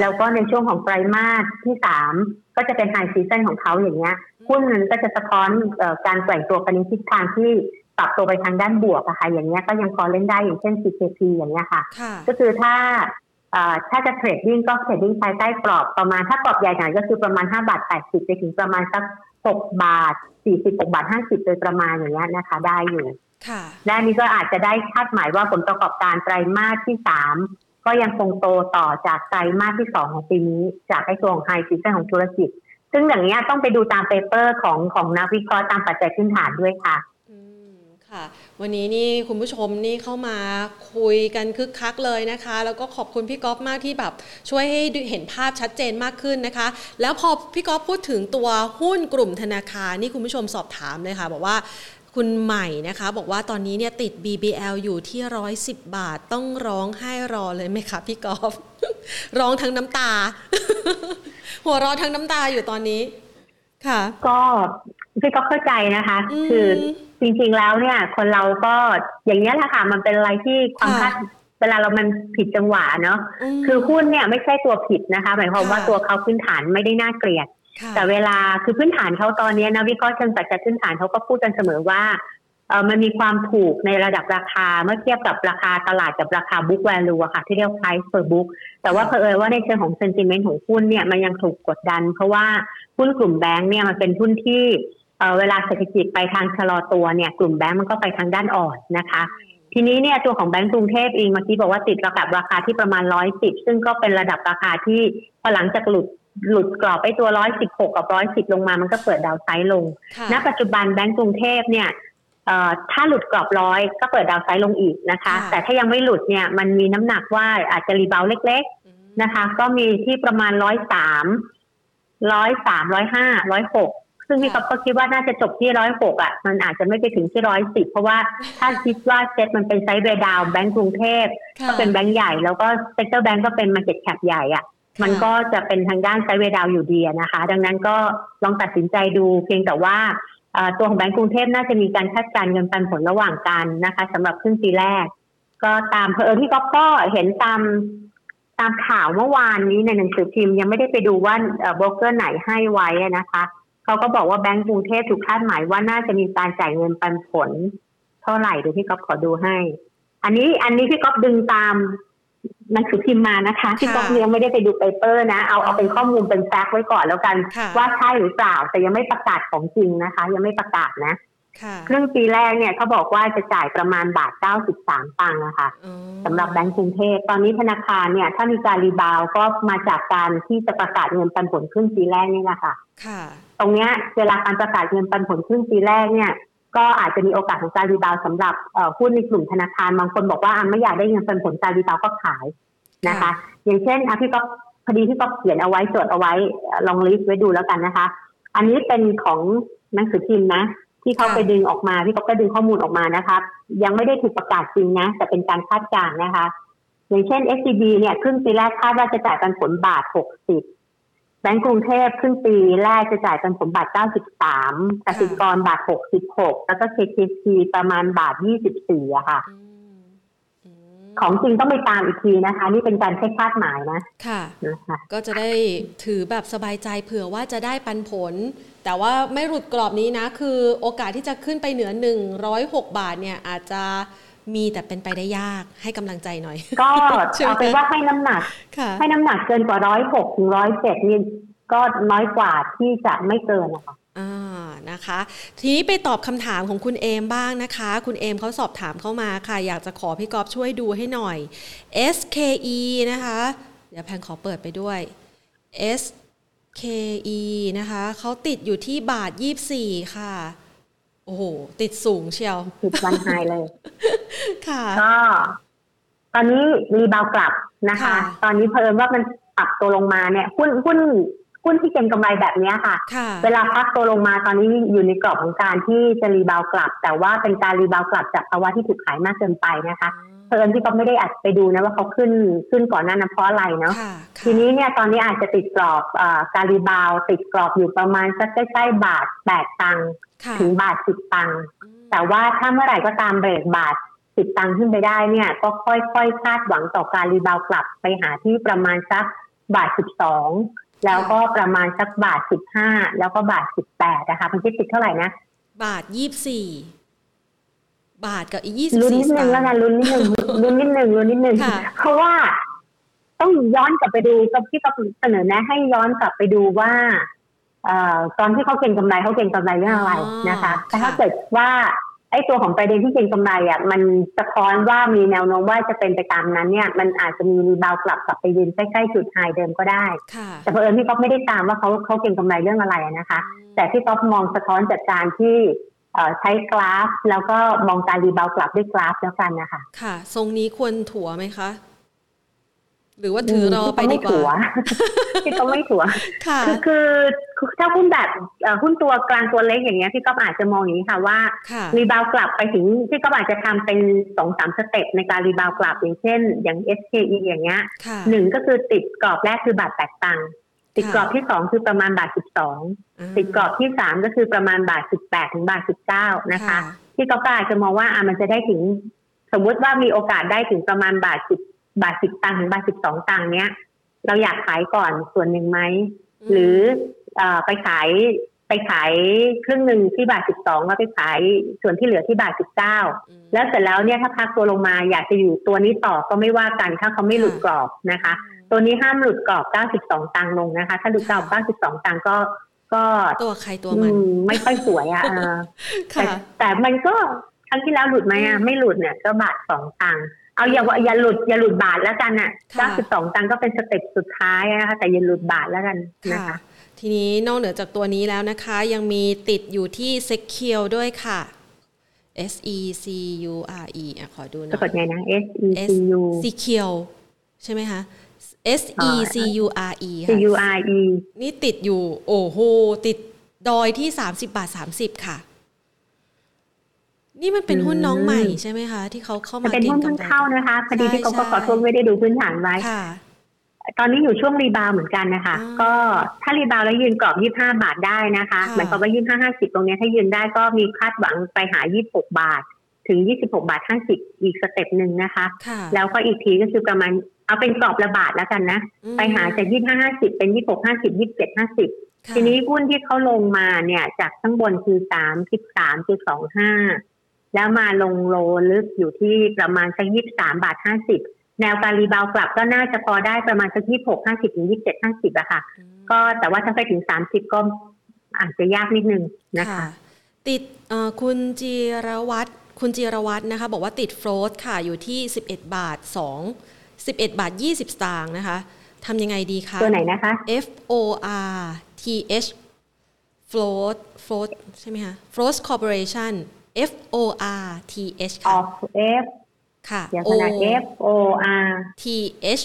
แล้วก็ในช่วงของไตรมาสที่สามก็จะเป็น high season ของเขาอย่างเงี้ยหุ้นมันก็จะสะท้อนการแกว่งตัวไปในทิศทางที่ปรับตัวไปทางด้านบวกอะค่ะอย่างเงี้ยก็ยังพอเล่นได้อย่างเช่น CKP อย่างเงี้ยค่ะ ก็คือถ้าถ้าจะ trading ก็ trading ภายใต้กรอบประมาณถ้ากรอบใหญ่หน่อยก็คือประมาณ5บาท80ไปถึงประมาณสัก6บาท 46บาท50โดยประมาณอย่างเงี้ยนะคะ ได้อยู่และนี้ก็อาจจะได้คาดหมายว่าผลประกอบการไตรมาสที่สามก็ยังคงโตต่อจากไตรมาสที่สองของปีนี้ จากไอ้ตัวของ high season ของธุรกิจ ซึ่งอย่างนี้ต้องไปดูตาม paper ของของนักวิเคราะห์ตามปัจจัยพื้นฐานด้วยค่ะ ค่ะวันนี้นี่คุณผู้ชมนี่เข้ามาคุยกันคึกคักเลยนะคะ แล้วก็ขอบคุณพี่ก๊อฟมากที่แบบช่วยให้เห็นภาพชัดเจนมากขึ้นนะคะ แล้วพอพี่ก๊อฟพูดถึงตัวหุ้นกลุ่มธนาคารนี่คุณผู้ชมสอบถามเลยค่ะ บอกว่าคุณใหม่นะคะบอกว่าตอนนี้เนี่ยติด BBL อยู่ที่ร้อยสิบบาทต้องร้องไห้รอเลยไหมคะพี่กอล์ฟร้องทั้งน้ำตา หัวเราะทั้งน้ำตาอยู่ตอนนี้ ก็พี่ก็เข้าใจนะคะ คือจริงๆแล้วเนี่ย คนเราก็อย่างนี้แหละค่ะ มันเป็นอะไรที่ความคาดเวลาเรามันผิดจังหวะเนาะคือหุ้นเนี่ยไม่ใช่ตัวผิดนะคะ หมายความว่าตัวเขาพื้นฐานไม่ได้น่าเกลียด แต่เวลาคือพื้นฐานเขาตอนนี้นะวิเคราะห์เชิงปัจจัยพื้นฐานเขาก็พูดกันเสมอว่าเออมันมีความถูกในระดับราคาเมื่อเทียบกับราคาตลาดกับราคา book value อะค่ะ ที่เรียก price per book แต่ว่าเพอเอว่าในเชิงของ sentiment ของหุ้นเนี่ยมันยังถูกกดดัน เพราะว่า หุ้นกลุ่มแบงก์เนี่ยมันเป็นหุ้นที่เวลาเศรษฐกิจไปทางชะลอตัวเนี่ยกลุ่มแบงก์มันก็ไปทางด้านอ่อนนะคะ ทีนี้เนี่ยตัวของแบงก์กรุงเทพเองเมื่อกี้บอกว่าติดระดับราคาที่ประมาณร้อยสิบซึ่งก็เป็นระดับราคาที่พอหลังจากหลุดหลุดกรอบไปตัวร้อยสิบหกกับร้อยสิบลงมามันก็เปิด downside ลง ณ ปัจจุบันแบงก์กรุงเทพเนี่ยถ้าหลุดกรอบร้อยก็เปิด downside ลงอีกนะคะ แต่ถ้ายังไม่หลุดเนี่ยมันมีน้ำหนักว่าอาจจะ rebound เล็ก ๆนะคะ ก็มีที่ประมาณร้อยสาม ร้อยสามร้อยห้าร้อยหกซึ่งพี่ก๊อฟคิดว่าน่าจะจบที่ร้อยหกอะมันอาจจะไม่ไปถึงที่ร้อยสิบเพราะว่าถ้าคิดว่าเซ็ตมันเป็น sideway down แบงก์กรุงเทพก็เป็นแบงก์ใหญ่แล้วก็ sector แบงก์ก็เป็น market cap ใหญ่อะมันก็จะเป็นทางด้าน sideway down อยู่ดีนะคะ ดังนั้นก็ลองตัดสินใจดูเพียงแต่ว่าตัวของแบงก์กรุงเทพน่าจะมีการคาดการณ์เงินปันผลระหว่างกันนะคะสำหรับครึ่งปีแรก ก็ตามเพอพี่ก๊อฟก็เห็นตาม ตามข่าวเมื่อวานนี้ในหนังสือพิมพ์ยังไม่ได้ไปดูว่าโบรกเกอร์ไหนให้ไว้นะคะเขาก็บอกว่าแบงก์กรุงเทพถูกคาดหมายว่าน่าจะมีการจ่ายเงินปันผล เท่าไหร่เดี๋ยวพี่ก๊อฟขอดูให้ อันนี้อันนี้พี่ก๊อฟดึงตามหนังสือพิมพ์มานะคะพี่ก๊อฟยังไม่ได้ไปดู paper นะ เอาเอาเป็นข้อมูลเป็น fact ไว้ก่อนแล้วกัน ว่าใช่หรือเปล่าแต่ยังไม่ประกาศของจริงนะคะ ยังไม่ประกาศนะ ครึ่งปีแรกเนี่ยเขาบอกว่าจะจ่ายประมาณบาทเก้าสิบสามตังค์นะคะสำหรับแบงก์กรุงเทพตอนนี้ธนาคารเนี่ย ถ้ามีการ rebound ก็มาจากการที่จะประกาศเงินปันผลครึ่งปีแรกนี่แหละค่ะ ตรงเนี้ยเวลาการประกาศเงินปันผลครึ่งปีแรกเนี่ย ก็อาจจะมีโอกาสของการ rebound สำหรับหุ้นในกลุ่มธนาคารบางคนบอกว่าไม่อยากได้เงินปันผลการ rebound ก็ขายนะคะ อย่างเช่นอะพี่ก๊อฟพอดีพี่ก๊อฟเขียนเอาไว้จดเอาไว้ลอง list ไว้ดูแล้วกันนะคะ อันนี้เป็นของหนังสือพิมพ์นะ ที่เขาไปดึงออกมาพี่ก๊อฟดึงข้อมูลออกมานะคะยังไม่ได้ถูกประกาศจริงนะ แต่เป็นการคาดการณ์นะคะ อย่างเช่น SCB เนี่ยครึ่งปีแรกคาดว่าจะจ่ายปันผลบาทหกสิบแบงก์กรุงเทพครึ่งปีแรกจะจ่ายกันผลบาท 93กสิกรบาท 66 แล้วก็ KKC ประมาณบาท 24อะค่ะ ของจริงต้องไปตามอีกทีนะคะ นี่เป็นการแค่คาดหมายนะค่ะนะคะก็จะได้ถือแบบสบายใจเผื่อว่าจะได้ปันผล แต่ว่าไม่หลุดกรอบนี้นะ คือโอกาสที่จะขึ้นไปเหนือ 106 บาทเนี่ยอาจจะมีแต่เป็นไปได้ยากให้กำลังใจหน่อย ก็เอาเป็นว่าให้น้ำหนัก ให้น้ำหนักเกินกว่าร้อยหกถึงร้อยเจ็ดนี่ก็น้อยกว่าที่จะไม่เกินนะคะ อ่านะคะ ทีนี้ไปตอบคำถามของคุณเอมบ้างนะคะ คุณเอมเขาสอบถามเข้ามาค่ะ อยากจะขอพี่กอบช่วยดูให้หน่อย SKE นะคะ เดี๋ยวแพงขอเปิดไปด้วย SKE นะคะเขาติดอยู่ที่บาทยี่สี่ค่ะ โอ้โห ติดสูงเชียวติดวันไฮเลย ค่ะ ก็ ตอนนี้ rebound กลับนะคะ ตอนนี้เผอิญว่ามันปรับตัวลงมาเนี่ย หุ้นหุ้น หุ้นที่เก็งกำไรแบบนี้ค่ะ เวลาพักตัวลงมาตอนนี้อยู่ในกรอบของการที่จะ rebound กลับ แต่ว่าเป็นการ rebound กลับจากภาวะที่ถูกขายมากเกินไปนะคะเผอิญพี่ก็ไม่ได้อัดไปดูนะว่าเขาขึ้นขึ้นก่อนหน้านั้นเพราะอะไรเนาะทีนี้เนี่ยตอนนี้อาจจะติดกรอบอการ rebound ติดกรอบอยู่ประมาณสักใกล้ๆบาทแปดตังค์ถึงบาทสิบตังค์แต่ว่าถ้าเมื่อไหร่ก็ตามเบรกบาทสิบตังค์ขึ้นไปได้เนี่ย ก็ค่อยๆคาดหวังต่อการรีบาวกลับไปหาที่ประมาณสักบาทสิบสอง แล้วก็ประมาณสักบาทสิบห้าแล้วก็บาทสิบแปดนะคะมันคิดติดเท่าไหร่นะ บาทยี่สิบสี่บาทกับอีกยี่สิบสี่ลุ้นนิดนึงแล้วกันลุ้นนิดนึงลุ้นนิดนึงลุ้นนิดนึงเพราะว่าต้องย้อนกลับไปดูกับที่เขาเสนอแนะ ให้ย้อนกลับไปดูว่าเอ่อตอนที่เขาเก็งกำไรเขาเก็งกำไรเรื่องอะไรนะคะ แต่ถ้าเกิดว่า ไอ้ตัวของประเด็นที่เก็งกำไรอะมันสะท้อนว่ามีแนวโน้มว่าจะเป็นไปตามนั้นเนี่ยมันอาจจะมี rebound กลับกลับไปยืนใกล้ๆจุด high เดิมก็ได้ แต่เผอิญพี่กอล์ฟไม่ได้ตามว่าเขาเขาเก็งกำไรเรื่องอะไรนะคะ แต่พี่กอล์ฟมองสะท้อนจากการที่ใช้กราฟ แล้วก็มองการ rebound กลับด้วยกราฟแล้วกันนะคะค่ะ ทรงนี้ควรถัวไหมคะ หรือว่าถือรอไปดีกว่าที่ต้องไม่ถัวค่ะคือถ้าหุ้นแบบหุ้นตัวกลางตัวเล็กอย่างเงี้ยพี่ก็อาจจะมองอย่างนี้ค่ะว่า rebound กลับไปถึงพี่ก็อาจจะทำเป็นสองสาม step ในการ rebound กลับอย่างเช่น อย่าง SKE อย่างเงี้ยหนึ่งก็คือติดกรอบแรกคือบาทแปดตังค์ติดกรอบที่สองคือประมาณบาทสิบสองติดกรอบที่สามก็คือประมาณบาทสิบแปดถึงบาทสิบเก้านะคะพี่ก็อาจจะมองว่าอ่ามันจะได้ถึงสมมุติว่ามีโอกาสได้ถึงประมาณบาทสิบ บาทสิบตังค์ถึงบาทสิบสองตังค์เนี้ย เราอยากขายก่อนส่วนหนึ่งไหม หรืออไปขายไปขายครึ่งหนึ่งที่บาทสิบสองแล้วไปขายส่วนที่เหลือที่บาทสิบเก้าแล้วเสร็จแล้วเนี่ยถ้าพักตัวลงมาอยากจะอยู่ตัวนี้ต่อก็ไม่ว่ากันถ้าเขาไม่หลุดกรอบนะคะ ตัวนี้ห้ามหลุดกรอบเก้าสิบสองตังค์ลงนะคะ ถ้าหลุดกรอบเก้าสิบสองตังค์ก็ก็ตัวใครตัวมันไม่ค่อยสวยอะแต่แต่มันก็ครั้งที่แล้วหลุดไหมอะไม่หลุดเนี่ยก็บาทสองตังค์ เอาอย่าอย่าหลุดอย่าหลุดบาทแล้วกันอะเก้าสิบสองตังก็เป็นสเต็ปสุดท้ายนะคะแต่อย่าหลุดบาทแล้วกันนะคะทีนี้นอกเหนือจากตัวนี้แล้วนะคะ ยังมีติดอยู่ที่ Secure ด้วยค่ะ S E C U R E อะขอดูนะสะกดไงนะ S E C U Secure ใช่ไหมคะ S E C U R E C U R E นี่ติดอยู่ โอ้โห ติดดอยที่ 30 บาท 30 ค่ะ นี่มันเป็นหุ้นน้องใหม่ใช่ไหมคะ ที่เขาเข้ามาเป็นหุ้นเพิ่งเข้านะคะพอดีพี่เขาก็กสทวงไม่ได้ดูพื้นฐานไว้ตอนนี้อยู่ช่วง rebound เหมือนกันนะคะ ก็ถ้า rebound แล้วยืนกรอบ 25 บาทได้นะคะหมายความว่า 25 50 ตรงนี้ถ้ายืนได้ก็มีคาดหวังไปหา 26 บาท ถึง 26 บาท 50 อีก step หนึ่งนะคะ แล้วก็อีกทีก็คือประมาณเอาเป็นกรอบระบาทแล้วกันนะ ไปหาจาก 25 50 เป็น 26 50 27 50 ทีนี้หุ้นที่เขาลงมาเนี่ยจากข้างบนคือ 3 13.25 แล้วมาลงโลลึกอยู่ที่ประมาณสักยี่สามบาทห้าสิบแนวการรีบาวกลับก็น่าจะพอได้ประมาณสักยี่หกห้าสิบถึงยี่สิบเจ็ดห้าสิบอะค่ะ ก็แต่ว่าถ้าไปถึงสามสิบก็อาจจะยากนิดนึงนะคะ ติดคุณจีรวัตรคุณจีรวัตรนะคะ บอกว่าติด FORTH ค่ะอยู่ที่สิบเอ็ดบาทสองสิบเอ็ดบาทยี่สิบตางค์นะคะทำยังไงดีคะตัวไหนนะคะ F O R T H Forth Forth ใช่ไหมคะ Forth Corporation F O R T H ค่ะ F ค่ะเดี๋ยวนะ F O R T H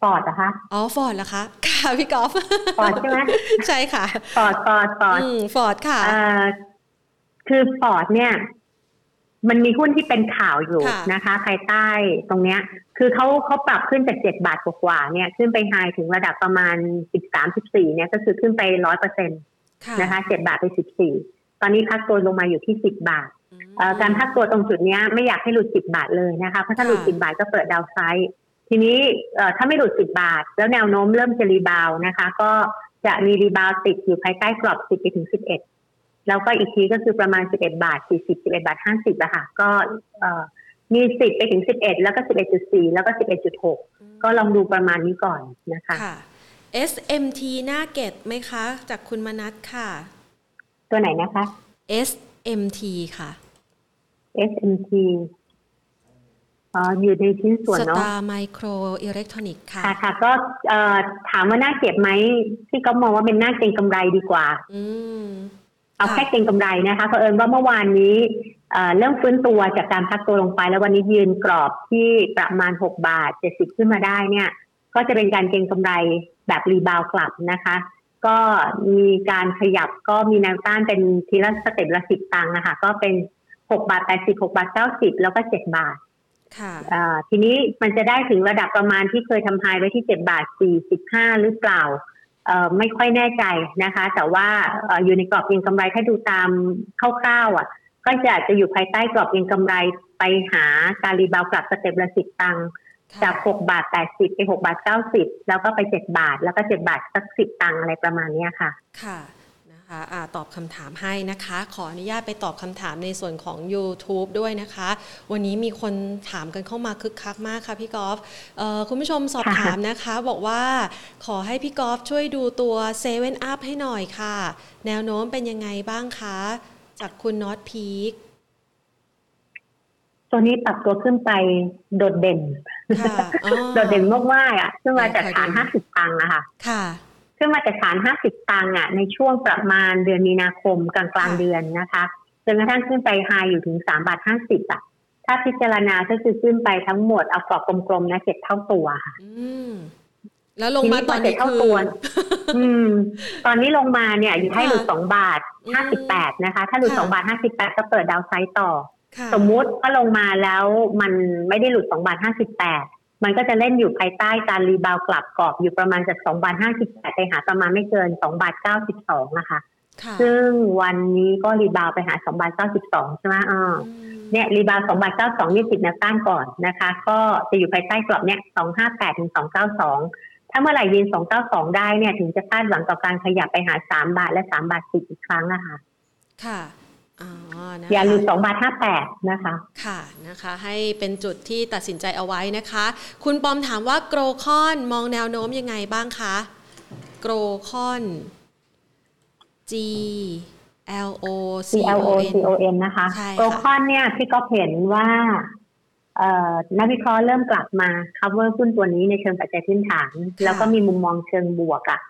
Forth นะคะ อ๋อ Forth เหรอคะ ค่ะ พี่กอล์ฟ Forth ใช่ไหมใช่ค่ะ Forth Forth Forth Forth ค่ะคือ Forth เนี่ย มันมีหุ้นที่เป็นข่าวอยู่นะคะภายใต้ตรงเนี้ย คือเขาเขาปรับขึ้นจากเจ็ดบาทกว่าเนี่ย ขึ้นไป high ถึงระดับประมาณสิบสามสิบสี่เนี่ย ก็คือขึ้นไปร้อยเปอร์เซ็นต์นะคะเจ็ดบาทไปสิบสี่ ตอนนี้พักตัวลงมาอยู่ที่สิบบาทการพักตัวตรงจุดนี้ไม่อยากให้หลุดสิบบาทเลยนะคะเพราะถ้าหลุดสิบบาทก็เปิด downsideทีนี้ถ้าไม่หลุดสิบบาท แล้วแนวโน้มเริ่มจะ rebound นะคะ ก็จะมี rebound ติดอยู่ภายใต้กรอบสิบไปถึงสิบเอ็ดแล้วก็อีกทีก็คือประมาณสิบเอ็ดบาทสี่สิบสิบเอ็ดบาทห้าสิบอะค่ะก็มีสิบไปถึงสิบเอ็ดแล้วก็สิบเอ็ดจุดสี่แล้วก็สิบเอ็ดจุดหกก็ลองดูประมาณนี้ก่อนนะคะ SMT น่าเก็บไหมคะ จากคุณมนัทค่ะ ตัวไหนนะคะ SMT ค่ะ SMT อ๋ออยู่ในชิ้นส่วนเนาะสตาร์ไมโครอิเล็กทรอนิกส์ค่ะ ค่ะ ก็ถามว่าน่าเก็บไหมพี่ก็มองว่าเป็นน่าเก็งกำไรดีกว่า อืมเอาแค่เก็งกำไรนะคะเพราะเอิญว่าเมื่อวานนี้เริ่มฟื้นตัวจากการพักตัวลงไป แล้ววันนี้ยืนกรอบที่ประมาณหกบาทเจ็ดสิบขึ้นมาได้เนี่ย ก็จะเป็นการเก็งกำไรแบบ rebound กลับนะคะ ก็มีการขยับก็มีแนวต้านเป็นทีละ step ละสิบตังค์นะคะก็เป็นหกบาทแปดสิบหกบาทเก้าสิบแล้วก็เจ็ดบาทค่ะทีนี้มันจะได้ถึงระดับประมาณที่เคยทำ high ไว้ที่เจ็ดบาทสี่สิบห้าหรือเปล่าไม่ค่อยแน่ใจนะคะ แต่ว่าอยู่ในกรอบเก็งกำไรถ้าดูตามคร่าวๆอะ ก็จะจะอยู่ภายใต้กรอบเก็งกำไรไปหาการ rebound กลับ step ละสิบตังค์ จากหกบาทแปดสิบไปหกบาทเก้าสิบแล้วก็ไปเจ็ดบาท แล้วก็เจ็ดบาทสักสิบตังค์อะไรประมาณนี้ค่ะ ค่ะคะะตอบคำถามให้นะคะ ขออนุญาตไปตอบคำถามในส่วนของ YouTube ด้วยนะคะ วันนี้มีคนถามกันเข้ามาคึกคักมากค่ะพี่กอล์ฟคุณผู้ชมสอบถามนะคะ บอกว่าขอให้พี่กอล์ฟช่วยดูตัวเซเว่นอัพให้หน่อยค่ะ แนวโน้มเป็นยังไงบ้างคะ จากคุณน็อตพีค ตัวนี้ปรับตัวขึ้นไปโดดเด่นโดดเด่นมากๆอะขึ้นมาจากฐานห้าสิบตังค์นะคะค่ะขึ้นมาจากฐาน50ตังค์อะในช่วงประมาณเดือนมีนาคมกลางกลางเดือนนะคะจนกระทั่งขึ้นไปไฮอยู่ถึง3บาท50อะ ถ้าพิจารณาก็คือขึ้นไปทั้งหมดเอากรอบกลมๆนะเจ็ดเท่าตัวค่ะแล้วลงมาตอนนี้คืออืม ตอนนี้ลงมาเนี่ยอยู่ให้หลุดสองบาทห้าสิบแปดนะคะ ถ้าหลุดสองบาทห้าสิบแปดก็เปิดดาวไซต์ต่อ สมมุติว่าลงมาแล้วมันไม่ได้หลุดสองบาทห้าสิบแปดมันก็จะเล่นอยู่ภายใต้การ rebound กลับกรอบอยู่ประมาณจากสองบาทห้าสิบแปดไปหาประมาณไม่เกินสองบาทเก้าสิบสองนะคะ ซึ่งวันนี้ก็ rebound ไปหาสองบาทเก้าสิบสองใช่ไหมอ่าเนี่ย rebound สองบาทเก้าสองนี่ติดแนวต้านก่อนนะคะ ก็จะอยู่ภายใต้กรอบเนี่ยสองห้าแปดถึงสองเก้าสองถ้าเมื่อไหร่ยืนสองเก้าสองได้เนี่ยถึงจะคาดหวังต่อการขยับไปหาสามบาทและสามบาทสิบอีกครั้งนะคะ ค่ะ อย่าลืมสองบาทห้าแปดนะคะ ค่ะนะคะ ให้เป็นจุดที่ตัดสินใจเอาไว้นะคะ คุณปอมถามว่า GLOCON มองแนวโน้มยังไงบ้างคะ GLOCON G L O C L O C O N นะคะ GLOCON เนี่ยพี่ก็เห็นว่านักวิเคราะห์เริ่มกลับมา cover หุ้นตัวนี้ในเชิงปัจจัยพื้นฐาน แล้วก็มีมุมมองเชิงบวกอะ่ะ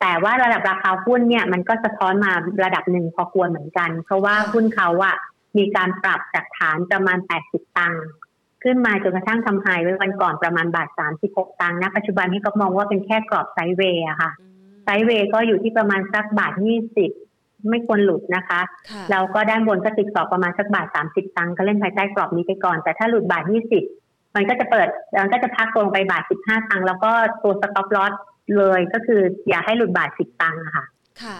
แต่ว่าระดับราคาหุ้นเนี่ยมันก็สะท้อนมาระดับหนึ่งพอควรเหมือนกัน เพราะว่าหุ้นเขาอะมีการปรับจากฐานประมาณ 80 ตังค์ขึ้นมาจนกระทั่งทำไฮไว้วันก่อนประมาณบาท 36 ตังค์นะปัจจุบันที่ก็มองว่าเป็นแค่กรอบไซด์เวย์อะค่ะไซด์เวย์ก็อยู่ที่ประมาณสักบาท 20 ไม่ควรหลุดนะคะแล้วก็ด้านบนก็ติดกรอบประมาณสักบาท 30 ตังค์ก็เล่นภายใต้กรอบนี้ไปก่อน แต่ถ้าหลุดบาท 20 มันก็จะเปิดมันก็จะพักลงไปบาท 15 ตังค์แล้วก็ตัว stop loss เลยก็คืออย่าให้หลุดบาทสิบตังค์ค่ะ ค่ะ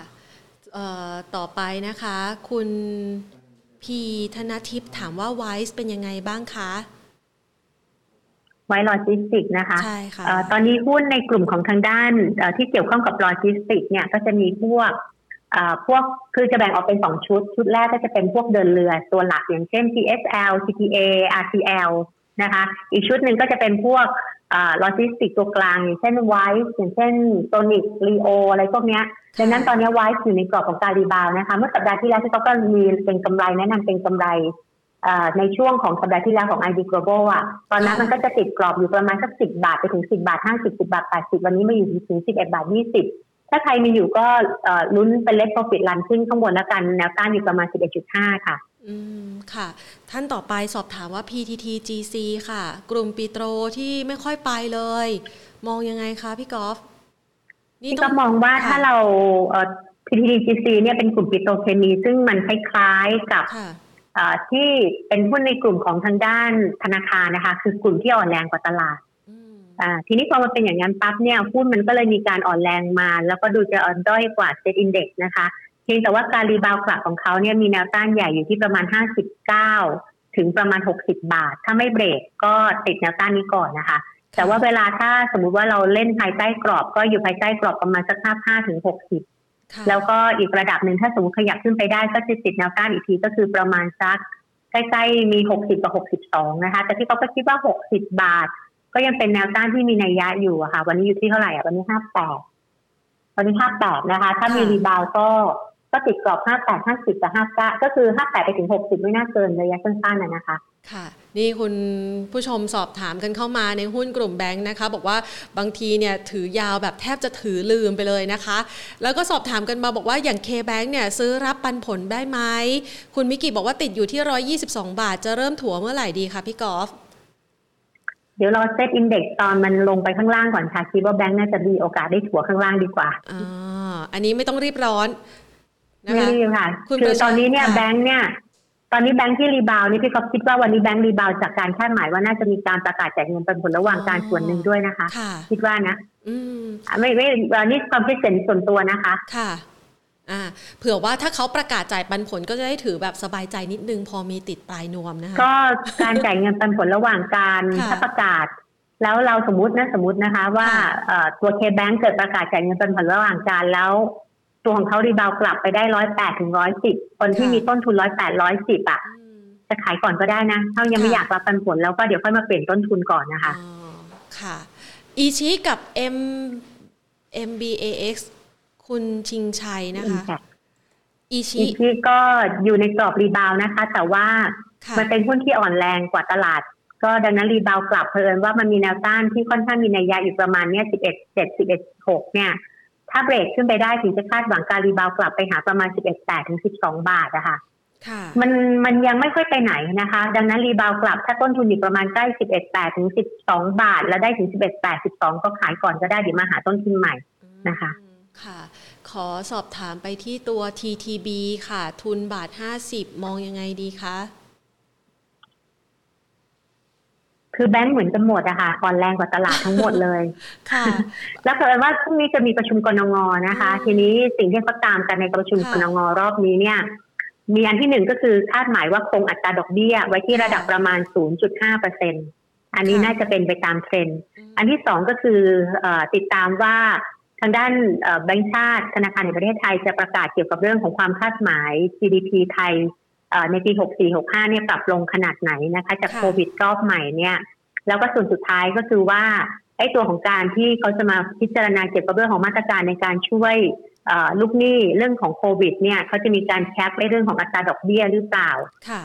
ต่อไปนะคะ คุณพีธนทิพย์ถามว่า WICE เป็นยังไงบ้างคะ WICE Logistics นะคะใช่ค่ะตอนนี้หุ้นในกลุ่มของทางด้านที่เกี่ยวข้องกับโลจิสติกเนี่ยก็จะมีพวกพวกคือจะแบ่งออกเป็นสองชุด ชุดแรกก็จะเป็นพวกเดินเรือตัวหลักอย่างเช่น PSL TTA RCL นะคะ อีกชุดหนึ่งก็จะเป็นพวกโลจิสติกตัวกลางอย่างเช่น WICE อย่างเช่น SONIC LEO อะไรพวกนี้ดังนั้นตอนนี้ WICE อยู่ในกรอบของการ rebound นะคะ เมื่อสัปดาห์ที่แล้วที่เขาก็มีเป็นกำไรแนะนำเป็นกำไรในช่วงของสัปดาห์ที่แล้วของ ID Global อะ ตอนนั้นมันก็จะติดกรอบอยู่ประมาณสักสิบาทไปถึงสิบาทห้าสิบสิบาทแปดสิบวันนี้มาอยู่ถึงสิบเอ็ดบาทยี่สิบถ้าใครมีอยู่ก็ลุ้นเป็น let profit run ขึ้นข้างบนแล้วกันแนวต้านอยู่ประมาณสิบเอ็ดจุดห้าค่ะ อืมค่ะ ท่านต่อไปสอบถามว่า PTT GC ค่ะ กลุ่มปิโตรที่ไม่ค่อยไปเลย มองยังไงคะพี่กอล์ฟนี่ก็มองว่าถ้าเราเอ่อ PTT GC เนี่ยเป็นกลุ่มปิโตรเคมี ซึ่งมันคล้ายๆกับที่เป็นหุ้นในกลุ่มของทางด้านธนาคารนะคะ คือกลุ่มที่อ่อนแรงกว่าตลาดอ่าทีนี้พอมันเป็นอย่างนั้นปั๊บเนี่ยหุ้นมันก็เลยมีการอ่อนแรงมา แล้วก็ดูจะอ่อนด้อยกว่า SET Index นะคะ พียงแต่ว่าการรีบาวกลับของเขาเนี่ยมีแนวต้านใหญ่อยู่ที่ประมาณ 59 ถึงประมาณ 60 บาท ถ้าไม่เบรกก็ติดแนวต้านนี้ก่อนนะคะ แต่ว่าเวลาถ้าสมมุติว่าเราเล่นภายใต้กรอบ ก็อยู่ภายใต้กรอบประมาณสัก 55 ถึง 60 แล้วก็อีกระดับหนึ่งถ้าสมมติขยับขึ้นไปได้ก็จะติดแนวต้านอีกทีก็คือประมาณสักใกล้ๆมี 60 กับ 62 นะคะ แต่ที่เขาก็คิดว่า 60 บาท ก็ยังเป็นแนวต้านที่มีนัยยะอยู่อะค่ะ วันนี้อยู่ที่เท่าไหร่อะวันนี้ 58 วันนี้ 58 นะคะ ถ้ามีรีบาวก็ ก็ติดกรอบ 58 50กับ59 ก็คือ 58 ไปถึง 60 ไม่น่าเกินระยะสั้นๆนะคะ ค่ะ นี่คุณผู้ชมสอบถามกันเข้ามาในหุ้นกลุ่มแบงค์นะคะ บอกว่าบางทีเนี่ยถือยาวแบบแทบจะถือลืมไปเลยนะคะ แล้วก็สอบถามกันมาบอกว่าอย่าง K-Bank เนี่ยซื้อรับปันผลได้ไหม คุณมิกิบอกว่าติดอยู่ที่ 122 บาท จะเริ่มถัวเมื่อไหร่ดีคะพี่กอล์ฟเดี๋ยวรอ SET Index ตอนมันลงไปข้างล่างก่อนค่ะคิดว่าแบงค์น่าจะมีโอกาสได้ถัวข้างล่างดีกว่าอ่าอันนี้ไม่ต้องรีบร้อน ไม่รีบค่ะคือตอนนี้เนี่ยแบงค์เนี่ยตอนนี้แบงค์ที่ rebound นี่พี่ก็คิดว่าวันนี้แบงค์ rebound จากการคาดหมายว่าน่าจะมีการประกาศแจกเงินปันผลระหว่างกาลส่วนหนึ่งด้วยนะคะ คิดว่านะอืมไม่ไม่นี่ความคิดเห็นส่วนตัวนะคะค่ะอ่าเผื่อว่าถ้าเขาประกาศจ่ายปันผลก็จะได้ถือแบบสบายใจนิดนึงพอมีติดปลายนวมนะคะก็การจ่ายเงินปันผลระหว่างการถ้าประกาศ แล้วเราสมมตินะสมมตินะคะ ว่าตัวเคแบงก์เกิดประกาศจ่ายเงินปันผลระหว่างการแล้ว ตัวของเขารีบาวกลับไปได้ร้อยแปดถึงร้อยสิบคนที่มีต้นทุนร้อยแปดร้อยสิบอะจะขายก่อนก็ได้นะถ้ายังไม่อยากรับปันผลแล้วก็เดี๋ยวค่อยมาเปลี่ยนต้นทุนก่อนนะคะค่ะอีชีกับ M MBAX คุณชิงชัยนะคะอีชีก็อยู่ในกรอบ rebound นะคะ แต่ว่ามันเป็นหุ้นที่อ่อนแรงกว่าตลาด ก็ดังนั้น rebound กลับเผอิญว่ามันมีแนวต้านที่ค่อนข้างมีนัยยะอยู่ประมาณเนี้ยสิบเอ็ดเจ็ดสิบเอ็ดหกเนี่ย ถ้าเบรกขึ้นไปได้ถึงจะคาดหวังการ rebound กลับไปหาประมาณสิบเอ็ดแปดถึงสิบสองบาทอะค่ะมันมันยังไม่ค่อยไปไหนนะคะ ดังนั้น rebound กลับ ถ้าต้นทุนอยู่ประมาณใกล้สิบเอ็ดแปดถึงสิบสองบาท แล้วได้ถึงสิบเอ็ดแปดสิบสองก็ขายก่อนก็ได้เดี๋ยวมาหาต้นทุนใหม่นะคะค่ะ ขอสอบถามไปที่ตัว TTB ค่ะ ทุนบาทห้าสิบมองยังไงดีคะ คือแบงก์เหมือนกันหมดอะค่ะอ่อนแรงกว่าตลาดทั้งหมดเลยค่ะ แล้วเผอิญว่าพรุ่งนี้จะมีประชุมกรงงนะคะ ทีนี้สิ่งที่เขาตามกันในประชุมกรงงรอบนี้เนี่ย มีอันที่หนึ่งก็คือคาดหมายว่าคงอัตราดอกเบี้ย ไว้ที่ระดับประมาณ 0.5เปอร์เซ็นอันนี้น่าจะเป็นไปตามเทรนด์อันที่สองก็คือติดตามว่าทางด้านแบงก์ชาติธนาคารแห่งประเทศไทยจะประกาศเกี่ยวกับเรื่องของความคาดหมาย GDP ไทย ในปี 64-65 เนี่ยปรับลงขนาดไหนนะคะจากโควิดรอบใหม่เนี่ย แล้วก็ส่วนสุดท้ายก็คือว่าไอ้ตัวของการที่เขาจะมาพิจารณาเกี่ยวกับเรื่องของมาตรการในการช่วยลูกหนี้เรื่องของโควิดเนี่ยเขาจะมีการแคปในเรื่องของอัตราดอกเบี้ยหรือเปล่า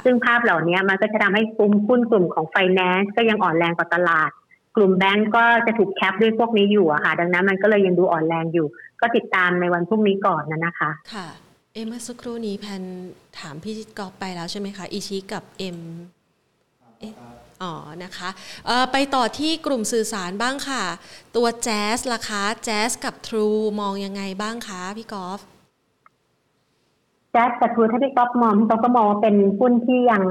ซึ่งภาพเหล่านี้มันก็จะทำให้กลุ่มหุ้นกลุ่มของไฟแนนซ์ก็ยังอ่อนแรงกว่าตลาด กลุ่มแบงก์ก็จะถูก cap ด้วยพวกนี้อยู่อะค่ะ ดังนั้นมันก็เลยยังดูอ่อนแรงอยู่ ก็ติดตามในวันพรุ่งนี้ก่อนนะนะคะ ค่ะ เอ็มเมื่อสักครู่นี้แพนถามพี่กอล์ฟไปแล้วใช่ไหมคะอีชีกับเอ็มอ๋อนะคะไปต่อที่กลุ่มสื่อสารบ้างค่ะ ตัว JAS ราคา JAS กับ TRUE มองยังไงบ้างคะพี่กอล์ฟแจ๊สกับทรูถ้าพี่กอฟมองพี่กอฟก็มองว่าเป็นหุ้นที่ยัง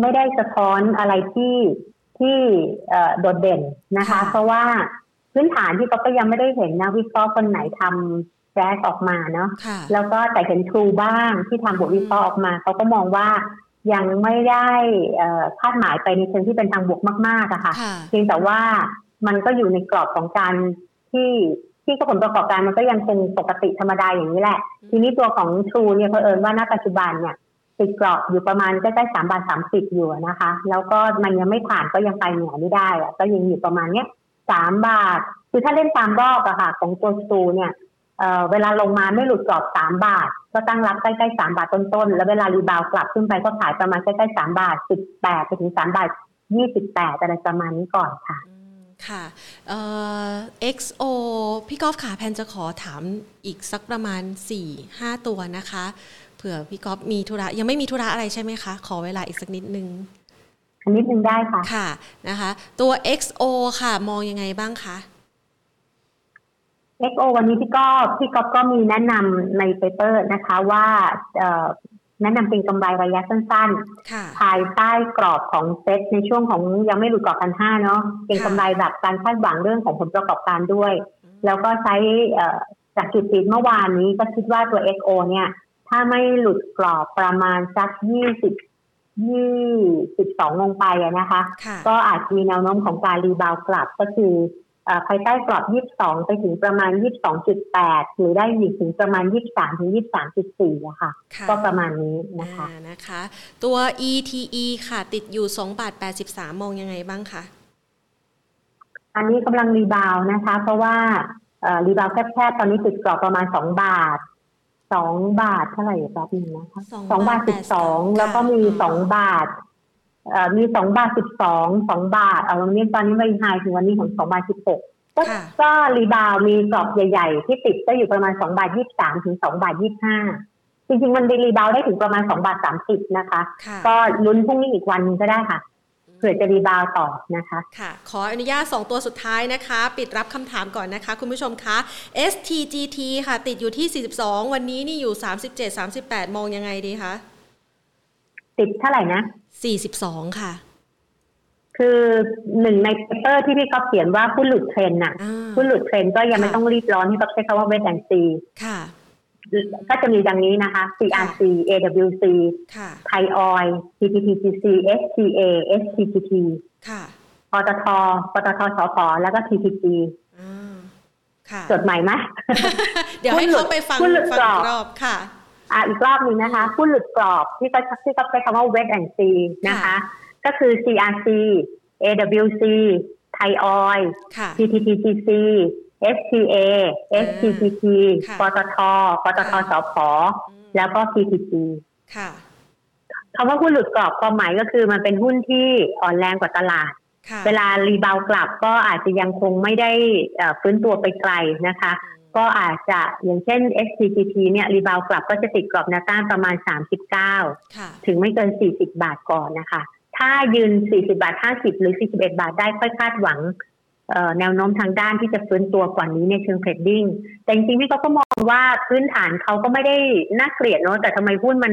ไม่ได้สะท้อนอะไรที่ที่โดดเด่นนะคะ เพราะว่าพื้นฐานที่เขาก็ยังไม่ได้เห็นนะวิเคราะห์คนไหนทำ แจ๊สออกมาเนาะแล้วก็แต่เห็นทรูบ้างที่ทำบทวิเคราะห์ออกมาเขาก็มองว่ายังไม่ได้คาดหมายไปในเชิงที่เป็นทางบวกมากๆอะค่ะ เพียงแต่ว่ามันก็อยู่ในกรอบของการที่ที่ผลประกอบการมันก็ยังคงปกติธรรมดาอย่างนี้แหละ ทีนี้ตัวของทรูเนี่ยเพอเอิญว่าณปัจจุบันเนี่ยติดกรอบอยู่ประมาณใกล้ๆสามบาทสามสิบอยู่นะคะ แล้วก็มันยังไม่ผ่านก็ยังไปเหนือไม่ได้อะก็ยังอยู่ประมาณเนี้ยสามบาท คือถ้าเล่นตามรอบอะค่ะ ของตัวสูเนี่ย เอ่อเวลาลงมาไม่หลุดกรอบสามบาท ก็ตั้งรับใกล้ๆสามบาทต้นๆ แล้วเวลารีบาวกลับขึ้นไปก็ขายประมาณใกล้ๆสามบาทสิบแปดไปถึงสามบาทยี่สิบแปดอะไรประมาณนี้ก่อนค่ะ ค่ะเอ่อ XO พี่กอล์ฟขาแพนจะขอถามอีกสักประมาณสี่ห้าตัวนะคะผื่อพี่ก๊อฟมีธุระยังไม่มีธุระอะไรใช่ไหมคะ ขอเวลาอีกสักนิดนึงนิดนึงได้ค่ะ ค่ะนะคะ ตัว XO ค่ะ มองยังไงบ้างคะ XO วันนี้พี่ก๊อฟพี่ก๊อฟก็มีแนะนำในเปเปอร์นะคะว่าแนะนำเป็นกำไรระยะสั้นๆ ภายใต้กรอบของเซ็ตในช่วงของยังไม่หลุดกรอบพันห้าเนาะเป็นกำไรแบบการคาดหวังเรื่องของผลประกอบการด้วย แล้วก็ใช้จากจุดปิดเมื่อวานนี้ก็คิดว่าตัว XO เนี่ย ถ้าไม่หลุดกรอบประมาณสักยี่สิบยี่สิบสองลงไปนะคะ ก็อาจจะมีแนวโน้มของการรีบาวกลับก็คือ ภายใต้กรอบยี่สิบสองไปถึงประมาณยี่สิบสองจุดแปดหรือได้ถึงประมาณยี่สิบสามถึงยี่สิบสามจุดสี่อะค่ะ ก็ประมาณนี้นะคะนะคะ ตัว ETE ค่ะ ติดอยู่สองบาทแปดสิบสามมองยังไงบ้างคะ อันนี้กำลัง rebound นะคะ เพราะว่า rebound แคบๆ ตอนนี้ติดกรอบประมาณสองบาทสองบาทเท่าไหร่ครับนึงนะคะสองบาทสิบสองแล้วก็มีสองบาทเอ่อ มีสองบาทสิบสองสองบาท เอาตรงนี้ตอนนี้ไม่ high ถึงวันนี้ของสองบาทสิบหกก็ rebound มีกรอบใหญ่ๆ ที่ติดก็อยู่ประมาณสองบาทยี่สิบสามถึงสองบาทยี่สิบห้าจริงๆ มัน rebound ได้ถึงประมาณสองบาทสามสิบนะคะ ก็ลุ้นพรุ่งนี้อีกวันนึงก็ได้ค่ะเผื่อจะ rebound ต่อนะคะค่ะ ขออนุญาต 2 ตัวสุดท้ายนะคะ ปิดรับคำถามก่อนนะคะ คุณผู้ชมคะ STGT ค่ะ ติดอยู่ที่ 42 วันนี้นี่อยู่ 37 38 มองยังไงดีคะ ติดเท่าไหร่นะ 42 ค่ะ คือหนึ่งใน paper ที่พี่เขาเขียนว่าผู้หลุดเทรนน่ะ ผู้หลุดเทรนก็ยังไม่ต้องรีบร้อนที่เขาใช้คำว่า wait and seeค่ะก็จะมีดังนี้นะคะ CRC AWC ไทยออย PTTGC STA STTT ปตทปตทสพแล้วก็ TTG จดใหม่ไหมเดี๋ยวให้เขาไปฟังฟังรอบค่ะ อ่าอีกรอบนึงนะคะ ผู้หลุดกรอบที่เขาที่เขาใช้คำว่า wet and see นะคะ ก็คือ CRC AWC ไทยออย PTTGC STA STTT ปตทปตทสพแล้วก็ PTG ค่ะคำว่าหุ้นหลุดกรอบความหมายก็คือมันเป็นหุ้นที่อ่อนแรงกว่าตลาด เวลารีบาวกลับก็อาจจะยังคงไม่ได้ฟื้นตัวไปไกลนะคะ ก็อาจจะอย่างเช่น SCGP เนี่ยรีบาวกลับก็จะติดกรอบแนวต้านประมาณ 39 ถึงไม่เกิน 40 บาทก่อนนะคะ ถ้ายืน 40 บาท 50 หรือ 41 บาทได้ค่อยคาดหวังแนวโน้มทางด้านที่จะฟื้นตัวกว่านี้ในเชิงเทรดดิ้ง แต่จริงๆพี่เขาก็มองว่าพื้นฐานเขาก็ไม่ได้น่าเกลียดเนาะแต่ทำไมหุ้นมัน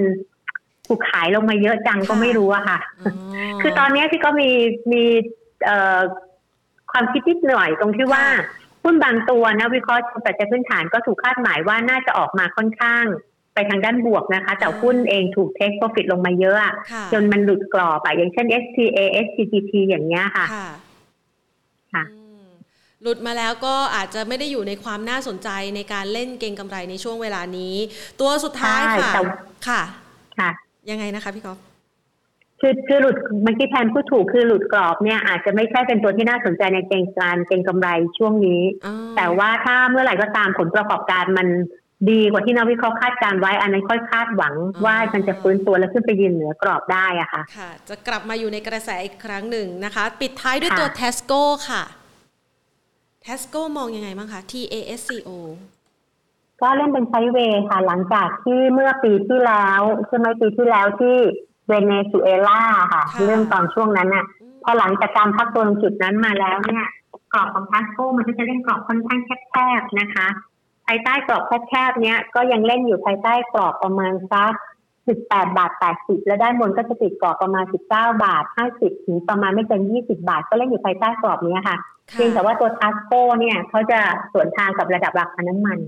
ถูกขายลงมาเยอะจังก็ไม่รู้อะค่ะ คือตอนนี้พี่ก็มีมีความคิดนิดหน่อยตรงที่ว่า หุ้นบางตัวนะวิเคราะห์ปัจจัยพื้นฐานก็ถูกคาดหมายว่าน่าจะออกมาค่อนข้างไปทางด้านบวกนะคะ แต่หุ้นเองถูกเทคโปรฟิตลงมาเยอะ จนมันหลุดกรอบอะอย่างเช่น STA SCGT อย่างเงี้ยค่ะ ค่ะ หลุดมาแล้วก็อาจจะไม่ได้อยู่ในความน่าสนใจในการเล่นเก็งกำไรในช่วงเวลานี้ ตัวสุดท้ายค่ะ ค่ะ ค่ะ ยังไงนะคะพี่กอฟ คือคือหลุดเมื่อกี้แทนผู้ถูกคือหลุดกรอบเนี่ยอาจจะไม่ใช่เป็นตัวที่น่าสนใจในเก็งการเก็งกำไรช่วงนี้ แต่ว่าถ้าเมื่อไหร่ก็ตามผลประกอบการมันดีกว่าที่นักวิเคราะห์คาดการไว้ อันนั้นค่อยคาดหวังว่ามันจะฟื้นตัวแล้วขึ้นไปยืนเหนือกรอบได้อะค่ะค่ะ จะกลับมาอยู่ในกระแสอีกครั้งหนึ่งนะคะ ปิดท้ายด้วยตัวเทสโก้ค่ะเทสโก้มองยังไงบ้างคะ T A S C O ก็เล่นเป็นไซเวย์ค่ะ หลังจากที่เมื่อปีที่แล้วใช่ไหมปีที่แล้วที่ เวเนซุเอลาค่ะ เรื่องตอนช่วงนั้นน่ะพอหลังจากการพักตัวลงจุดนั้นมาแล้วเนี่ยกรอบของทัสโก้มันก็จะเล่นกรอบค่อนข้างแคบๆนะคะ ภายใต้กรอบแคบๆเนี้ยก็ยังเล่นอยู่ภายใต้กรอบประมาณสัก18บาท80แล้วด้านบนก็จะติดกรอบประมาณ19บาท50ถึงประมาณไม่เกิน20บาท ก็เล่นอยู่ภายใต้กรอบนี้ค่ะเพียงแต่ว่าตัวทัสโก้เนี่ยเขาจะสวนทางกับระดับราคาน้ำมัน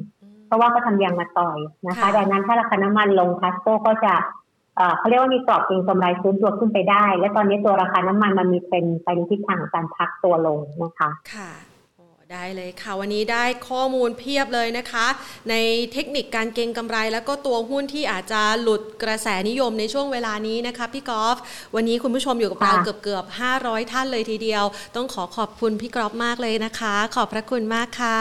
เพราะว่าเขาทำยางมาต่อยนะคะดังนั้นถ้าราคาน้ำมันลงทัสโก้ก็จะ เขาเรียกว่ามีกรอบเก็งกำไรฟื้นตัวขึ้นไปได้ และตอนนี้ตัวราคาน้ำมันมันมีเป็นไปในทิศทางของการพักตัวลงนะคะ ค่ะ ได้เลยค่ะ วันนี้ได้ข้อมูลเพียบเลยนะคะ ในเทคนิคการเก็งกำไร แล้วก็ตัวหุ้นที่อาจจะหลุดกระแสนิยมในช่วงเวลานี้นะคะพี่กอล์ฟวันนี้คุณผู้ชมอยู่กับเราเกือบเกือบ500 ท่านเลยทีเดียว ต้องขอขอบคุณพี่กอล์ฟมากเลยนะคะ ขอบพระคุณมากค่ะ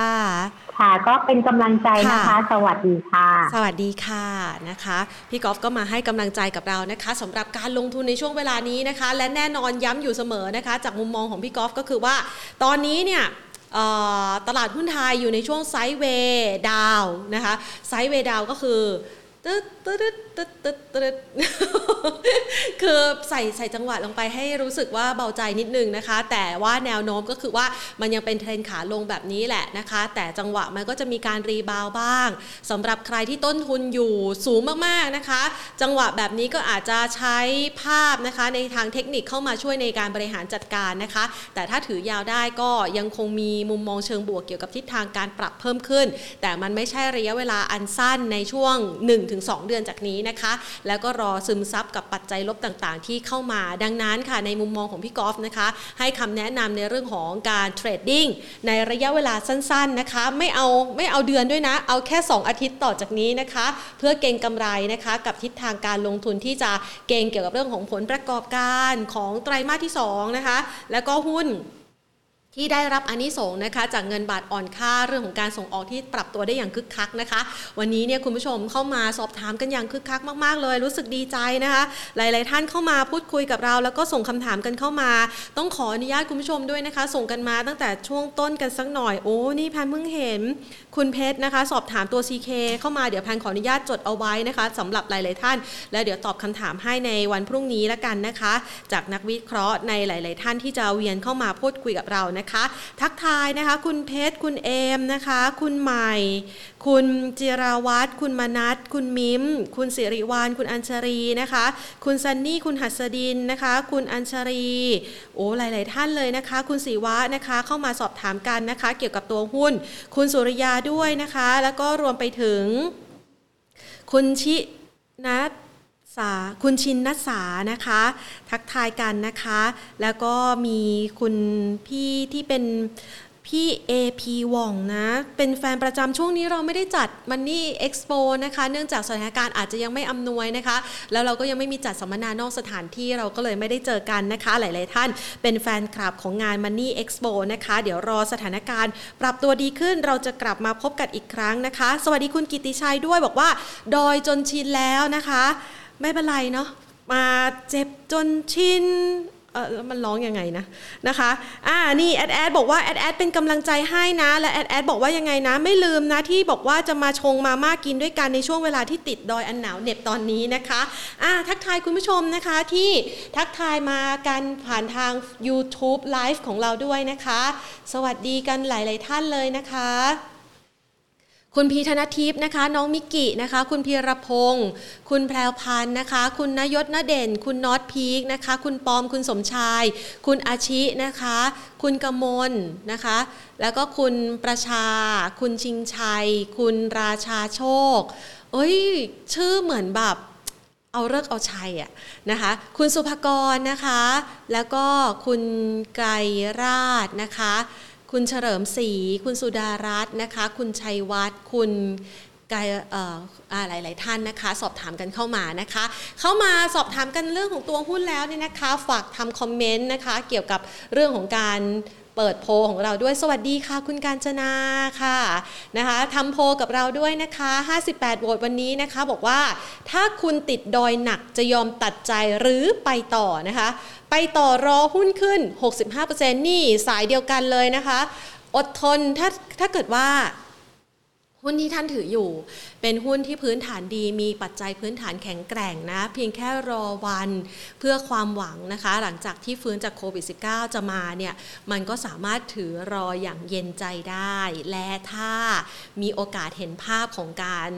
ค่ะก็เป็นกำลังใจนะคะ สวัสดีค่ะ สวัสดีค่ะนะคะ พี่กอล์ฟก็มาให้กำลังใจกับเรานะคะสำหรับการลงทุนในช่วงเวลานี้นะคะ และแน่นอนย้ำอยู่เสมอนะคะ จากมุมมองของพี่กอล์ฟก็คือว่า ตอนนี้เนี่ย ตลาดหุ้นไทยอยู่ในช่วง sideway down นะคะ sideway down ก็คือตึ๊ดตึ๊ดตึ๊ดตึ๊ดตึ๊ดคือใส่ใส่จังหวะลงไปให้รู้สึกว่าเบาใจนิดนึงนะคะ แต่ว่าแนวโน้มก็คือว่ามันยังเป็นเทรนขาลงแบบนี้แหละนะคะ แต่จังหวะมันก็จะมีการ rebound บ้างสำหรับใครที่ต้นทุนอยู่สูงมากๆนะคะ จังหวะแบบนี้ก็อาจจะใช้ภาพนะคะ ในทางเทคนิคเข้ามาช่วยในการบริหารจัดการนะคะ แต่ถ้าถือยาวได้ก็ยังคงมีมุมมองเชิงบวกเกี่ยวกับทิศทางการปรับเพิ่มขึ้น แต่มันไม่ใช่ระยะเวลาอันสั้นในช่วง 1-2เดือนจากนี้นะคะ แล้วก็รอซึมซับกับปัจจัยลบต่างๆ ที่เข้ามาดังนั้นค่ะในมุมมองของพี่กอล์ฟนะคะ ให้คำแนะนำในเรื่องของการเทรดดิ้งในระยะเวลาสั้นๆนะคะ ไม่เอาไม่เอาเดือนด้วยนะ เอาแค่ 2 อาทิตย์ต่อจากนี้นะคะ เพื่อเก็งกำไรนะคะกับทิศทางการลงทุนที่จะเก่งเกี่ยวกับเรื่องของผลประกอบการของไตรมาสที่2นะคะแล้วก็หุ้น ที่ได้รับอนนิสงนะคะจากเงินบาทอ่อนค่าเรื่องของการส่งออกที่ปรับตัวได้อย่างคึกคักนะคะ วันนี้เนี่ยคุณผู้ชมเข้ามาสอบถามกันอย่างคึกคักมาก ๆ เลย รู้สึกดีใจนะคะ หลาย ๆ ท่านเข้ามาพูดคุยกับเรา แล้วก็ส่งคำถามกันเข้ามา ต้องขออนุญาตคุณผู้ชมด้วยนะคะ ส่งกันมาตั้งแต่ช่วงต้นกันสักหน่อยโอ้นี่แพนเพิ่งเห็น คุณเพชรนะคะ สอบถามตัว CK เข้ามาเดี๋ยวแพนขออนุญาตจดเอาไว้นะคะสำหรับหลาย ๆ ท่าน แล้วเดี๋ยวตอบคำถามให้ในวันพรุ่งนี้ละกันนะคะ จากนักวิเคราะห์ในหลาย ๆ ท่านที่จะเวียนเข้ามาพูดคุยกับเรานะนะคะ ทักทายนะคะ คุณเพชรคุณเอมนะคะ คุณใหม่ คุณจิราวัตรคุณมนัทคุณมิม คุณสิริวานคุณอัญชรีนะคะ คุณซันนี่คุณหัสดินนะคะ คุณอัญชรีโอ้หลาย ๆ ท่านเลยนะคะ คุณสีวะนะคะเข้ามาสอบถามกันนะคะ เกี่ยวกับตัวหุ้น คุณสุริยาด้วยนะคะ แล้วก็รวมไปถึง คุณชินัท สาคุณชินนัสานะคะ ทักทายกันนะคะ แล้วก็มีคุณพี่ที่เป็นพี่ AP ว่องนะ เป็นแฟนประจำช่วงนี้เราไม่ได้จัดมันนี่เอ็กซ์โปนะคะ เนื่องจากสถานการณ์อาจจะยังไม่อำนวยนะคะ แล้วเราก็ยังไม่มีจัดสัมมนานอกสถานที่เราก็เลยไม่ได้เจอกันนะคะ หลาย ๆ ท่านเป็นแฟนคลับของงาน Money Expo นะคะ เดี๋ยวรอสถานการณ์ ปรับตัวดีขึ้นเราจะกลับมาพบกันอีกครั้งนะคะ สวัสดีคุณกิติชัยด้วยบอกว่า ดอยจนชินแล้วนะคะ ไม่เป็นไรเนาะมาเจ็บจนชินเออมันร้องยังไงนะนะคะอ่านี่แอดแอดบอกว่าแอดแอดเป็นกำลังใจให้นะ และแอดแอดบอกว่ายังไงนะ ไม่ลืมนะที่บอกว่าจะมาชงมาม่ากินด้วยกันในช่วงเวลาที่ติดดอยอันหนาวเหน็บตอนนี้นะคะอ่าทักทายคุณผู้ชมนะคะที่ทักทายมากันผ่านทาง YouTube Live ของเราด้วยนะคะ สวัสดีกันหลาย ๆ ท่านเลยนะคะ คุณพีธนทิพย์นะคะ น้องมิกินะคะ คุณพีรพงศ์คุณแพรวพันธ์นะคะ คุณนยศนเด่น คุณน็อตพีกนะคะ คุณปอมคุณสมชาย คุณอาชินะคะ คุณกมลนะคะ แล้วก็คุณประชา คุณชิงชัย คุณราชาโชค เอ้ย ชื่อเหมือนแบบเอาเลิกเอาชัยอะนะคะ คุณสุภกรนะคะ แล้วก็คุณไกรราชนะคะ คุณเฉลิมศรีคุณสุดารัตน์นะคะ คุณชัยวัฒน์คุณกายหลายหลายท่านนะคะ สอบถามกันเข้ามานะคะ เข้ามาสอบถามกันเรื่องของตัวหุ้นแล้วเนี่ยนะคะ ฝากทำคอมเมนต์นะคะ เกี่ยวกับเรื่องของการ เปิดโพของเราด้วยสวัสดีค่ะ คุณการจนาค่ะนะคะทำโพกับเราด้วยนะคะ 58โหวตวันนี้นะคะ บอกว่าถ้าคุณติดดอยหนักจะยอมตัดใจหรือไปต่อนะคะ ไปต่อรอหุ้นขึ้น 65%นี่สายเดียวกันเลยนะคะ อดทนถ้าถ้าเกิดว่า หุ้นที่ท่านถืออยู่ เป็นหุ้นที่พื้นฐานดีมีปัจจัยพื้นฐานแข็งแกร่งนะ เพียงแค่รอวันเพื่อความหวังนะคะ หลังจากที่ฟื้นจากโควิด -19 จะมาเนี่ย มันก็สามารถถือรออย่างเย็นใจได้ และถ้ามีโอกาสเห็นภาพของการ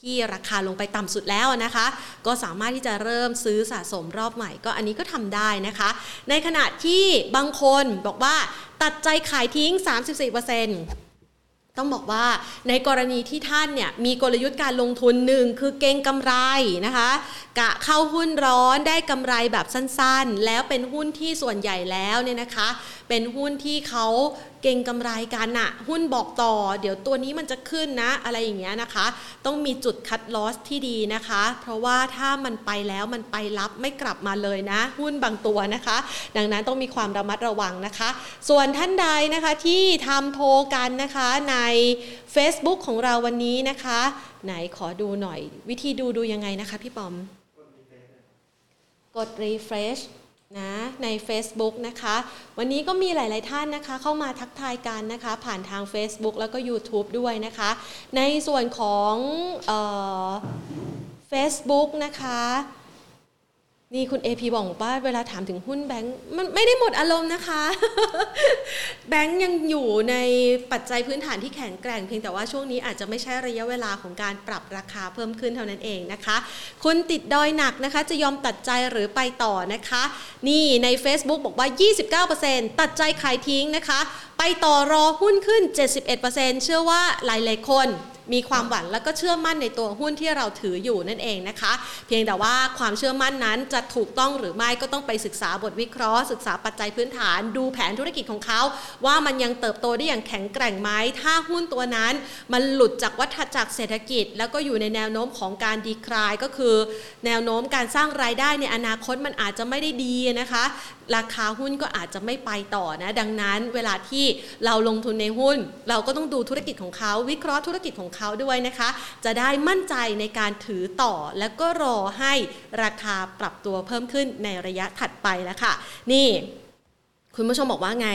ที่ราคาลงไปต่ำสุดแล้วนะคะ ก็สามารถที่จะเริ่มซื้อสะสมรอบใหม่ก็อันนี้ก็ทำได้นะคะ ในขณะที่บางคนบอกว่าตัดใจขายทิ้ง 34% ต้องบอกว่าในกรณีที่ท่านเนี่ยมีกลยุทธ์การลงทุนหนึ่งคือเก่งกำไรนะคะกะเข้าหุ้นร้อนได้กำไรแบบสั้นๆ แล้วเป็นหุ้นที่ส่วนใหญ่แล้วเนี่ยนะคะ เป็นหุ้นที่เขา เก่งกำไรกันอะหุ้นบอกต่อ เดี๋ยวตัวนี้มันจะขึ้นนะ อะไรอย่างเงี้ยนะคะ ต้องมีจุดคัดลอสที่ดีนะคะ เพราะว่าถ้ามันไปแล้วมันไปรับไม่กลับมาเลยนะ หุ้นบางตัวนะคะ ดังนั้นต้องมีความระมัดระวังนะคะ ส่วนท่านใดนะคะที่ทำโพกันนะคะใน Facebook ของเราวันนี้นะคะ ไหนขอดูหน่อย วิธีดูดูยังไงนะคะพี่ปอม กด refresh นะใน Facebook นะคะ วันนี้ก็มีหลาย ๆ ท่านนะคะ เข้ามาทักทายกันนะคะ ผ่านทาง Facebook แล้วก็ YouTube ด้วยนะคะ ในส่วนของเฟซบุ๊กนะคะ นี่คุณ AP บอกว่าเวลาถามถึงหุ้นแบงค์มันไม่ได้หมดอารมณ์นะคะ แบงค์ยังอยู่ในปัจจัยพื้นฐานที่แข็งแกร่งเพียงแต่ว่าช่วงนี้อาจจะไม่ใช่ระยะเวลาของการปรับราคาเพิ่มขึ้นเท่านั้นเองนะคะคุณติดดอยหนักนะคะ จะยอมตัดใจหรือไปต่อนะคะ นี่ใน Facebook บอกว่า 29%ตัดใจขายทิ้งนะคะ ไปต่อรอหุ้นขึ้น 71%เชื่อว่าหลายๆคน มีความหวังแล้วก็เชื่อมั่นในตัวหุ้นที่เราถืออยู่นั่นเองนะคะ เพียงแต่ว่าความเชื่อมั่นนั้นจะถูกต้องหรือไม่ก็ต้องไปศึกษาบทวิเคราะห์ ศึกษาปัจจัยพื้นฐาน ดูแผนธุรกิจของเขา ว่ามันยังเติบโตได้อย่างแข็งแกร่งไหมถ้าหุ้นตัวนั้น มันหลุดจากวัฏจักรเศรษฐกิจ แล้วก็อยู่ในแนวโน้มของการดีคลายก็คือ แนวโน้มการสร้างรายได้ในอนาคตมันอาจจะไม่ได้ดีนะคะราคาหุ้นก็อาจจะไม่ไปต่อนะ ดังนั้นเวลาที่เราลงทุนในหุ้น เราก็ต้องดูธุรกิจของเขา วิเคราะห์ธุรกิจของเขาด้วยนะคะ จะได้มั่นใจในการถือต่อ แล้วก็รอให้ราคาปรับตัวเพิ่มขึ้นในระยะถัดไปแล้วค่ะ นี่คุณผู้ชมบอกว่าไง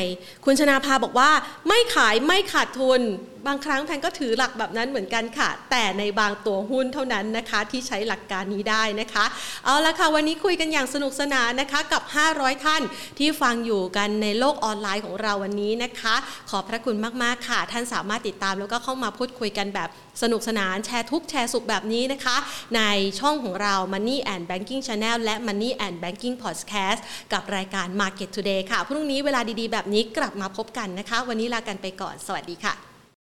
คุณชนาภาบอกว่าไม่ขายไม่ขาดทุนบางครั้งแพนก็ถือหลักแบบนั้นเหมือนกันค่ะ แต่ในบางตัวหุ้นเท่านั้นนะคะ ที่ใช้หลักการนี้ได้นะคะ เอาละค่ะวันนี้คุยกันอย่างสนุกสนานนะคะกับ 500 ท่านที่ฟังอยู่กันในโลกออนไลน์ของเราวันนี้นะคะ ขอบพระคุณมาก ๆ ค่ะ ท่านสามารถติดตามแล้วก็เข้ามาพูดคุยกันแบบสนุกสนานแชร์ทุกแชร์สุขแบบนี้นะคะ ในช่องของเรา Money and Banking Channel และ Money and Banking Podcast กับรายการ Market Today ค่ะ พรุ่งนี้เวลาดีๆ แบบนี้กลับมาพบกันนะคะ วันนี้ลากันไปก่อน สวัสดีค่ะ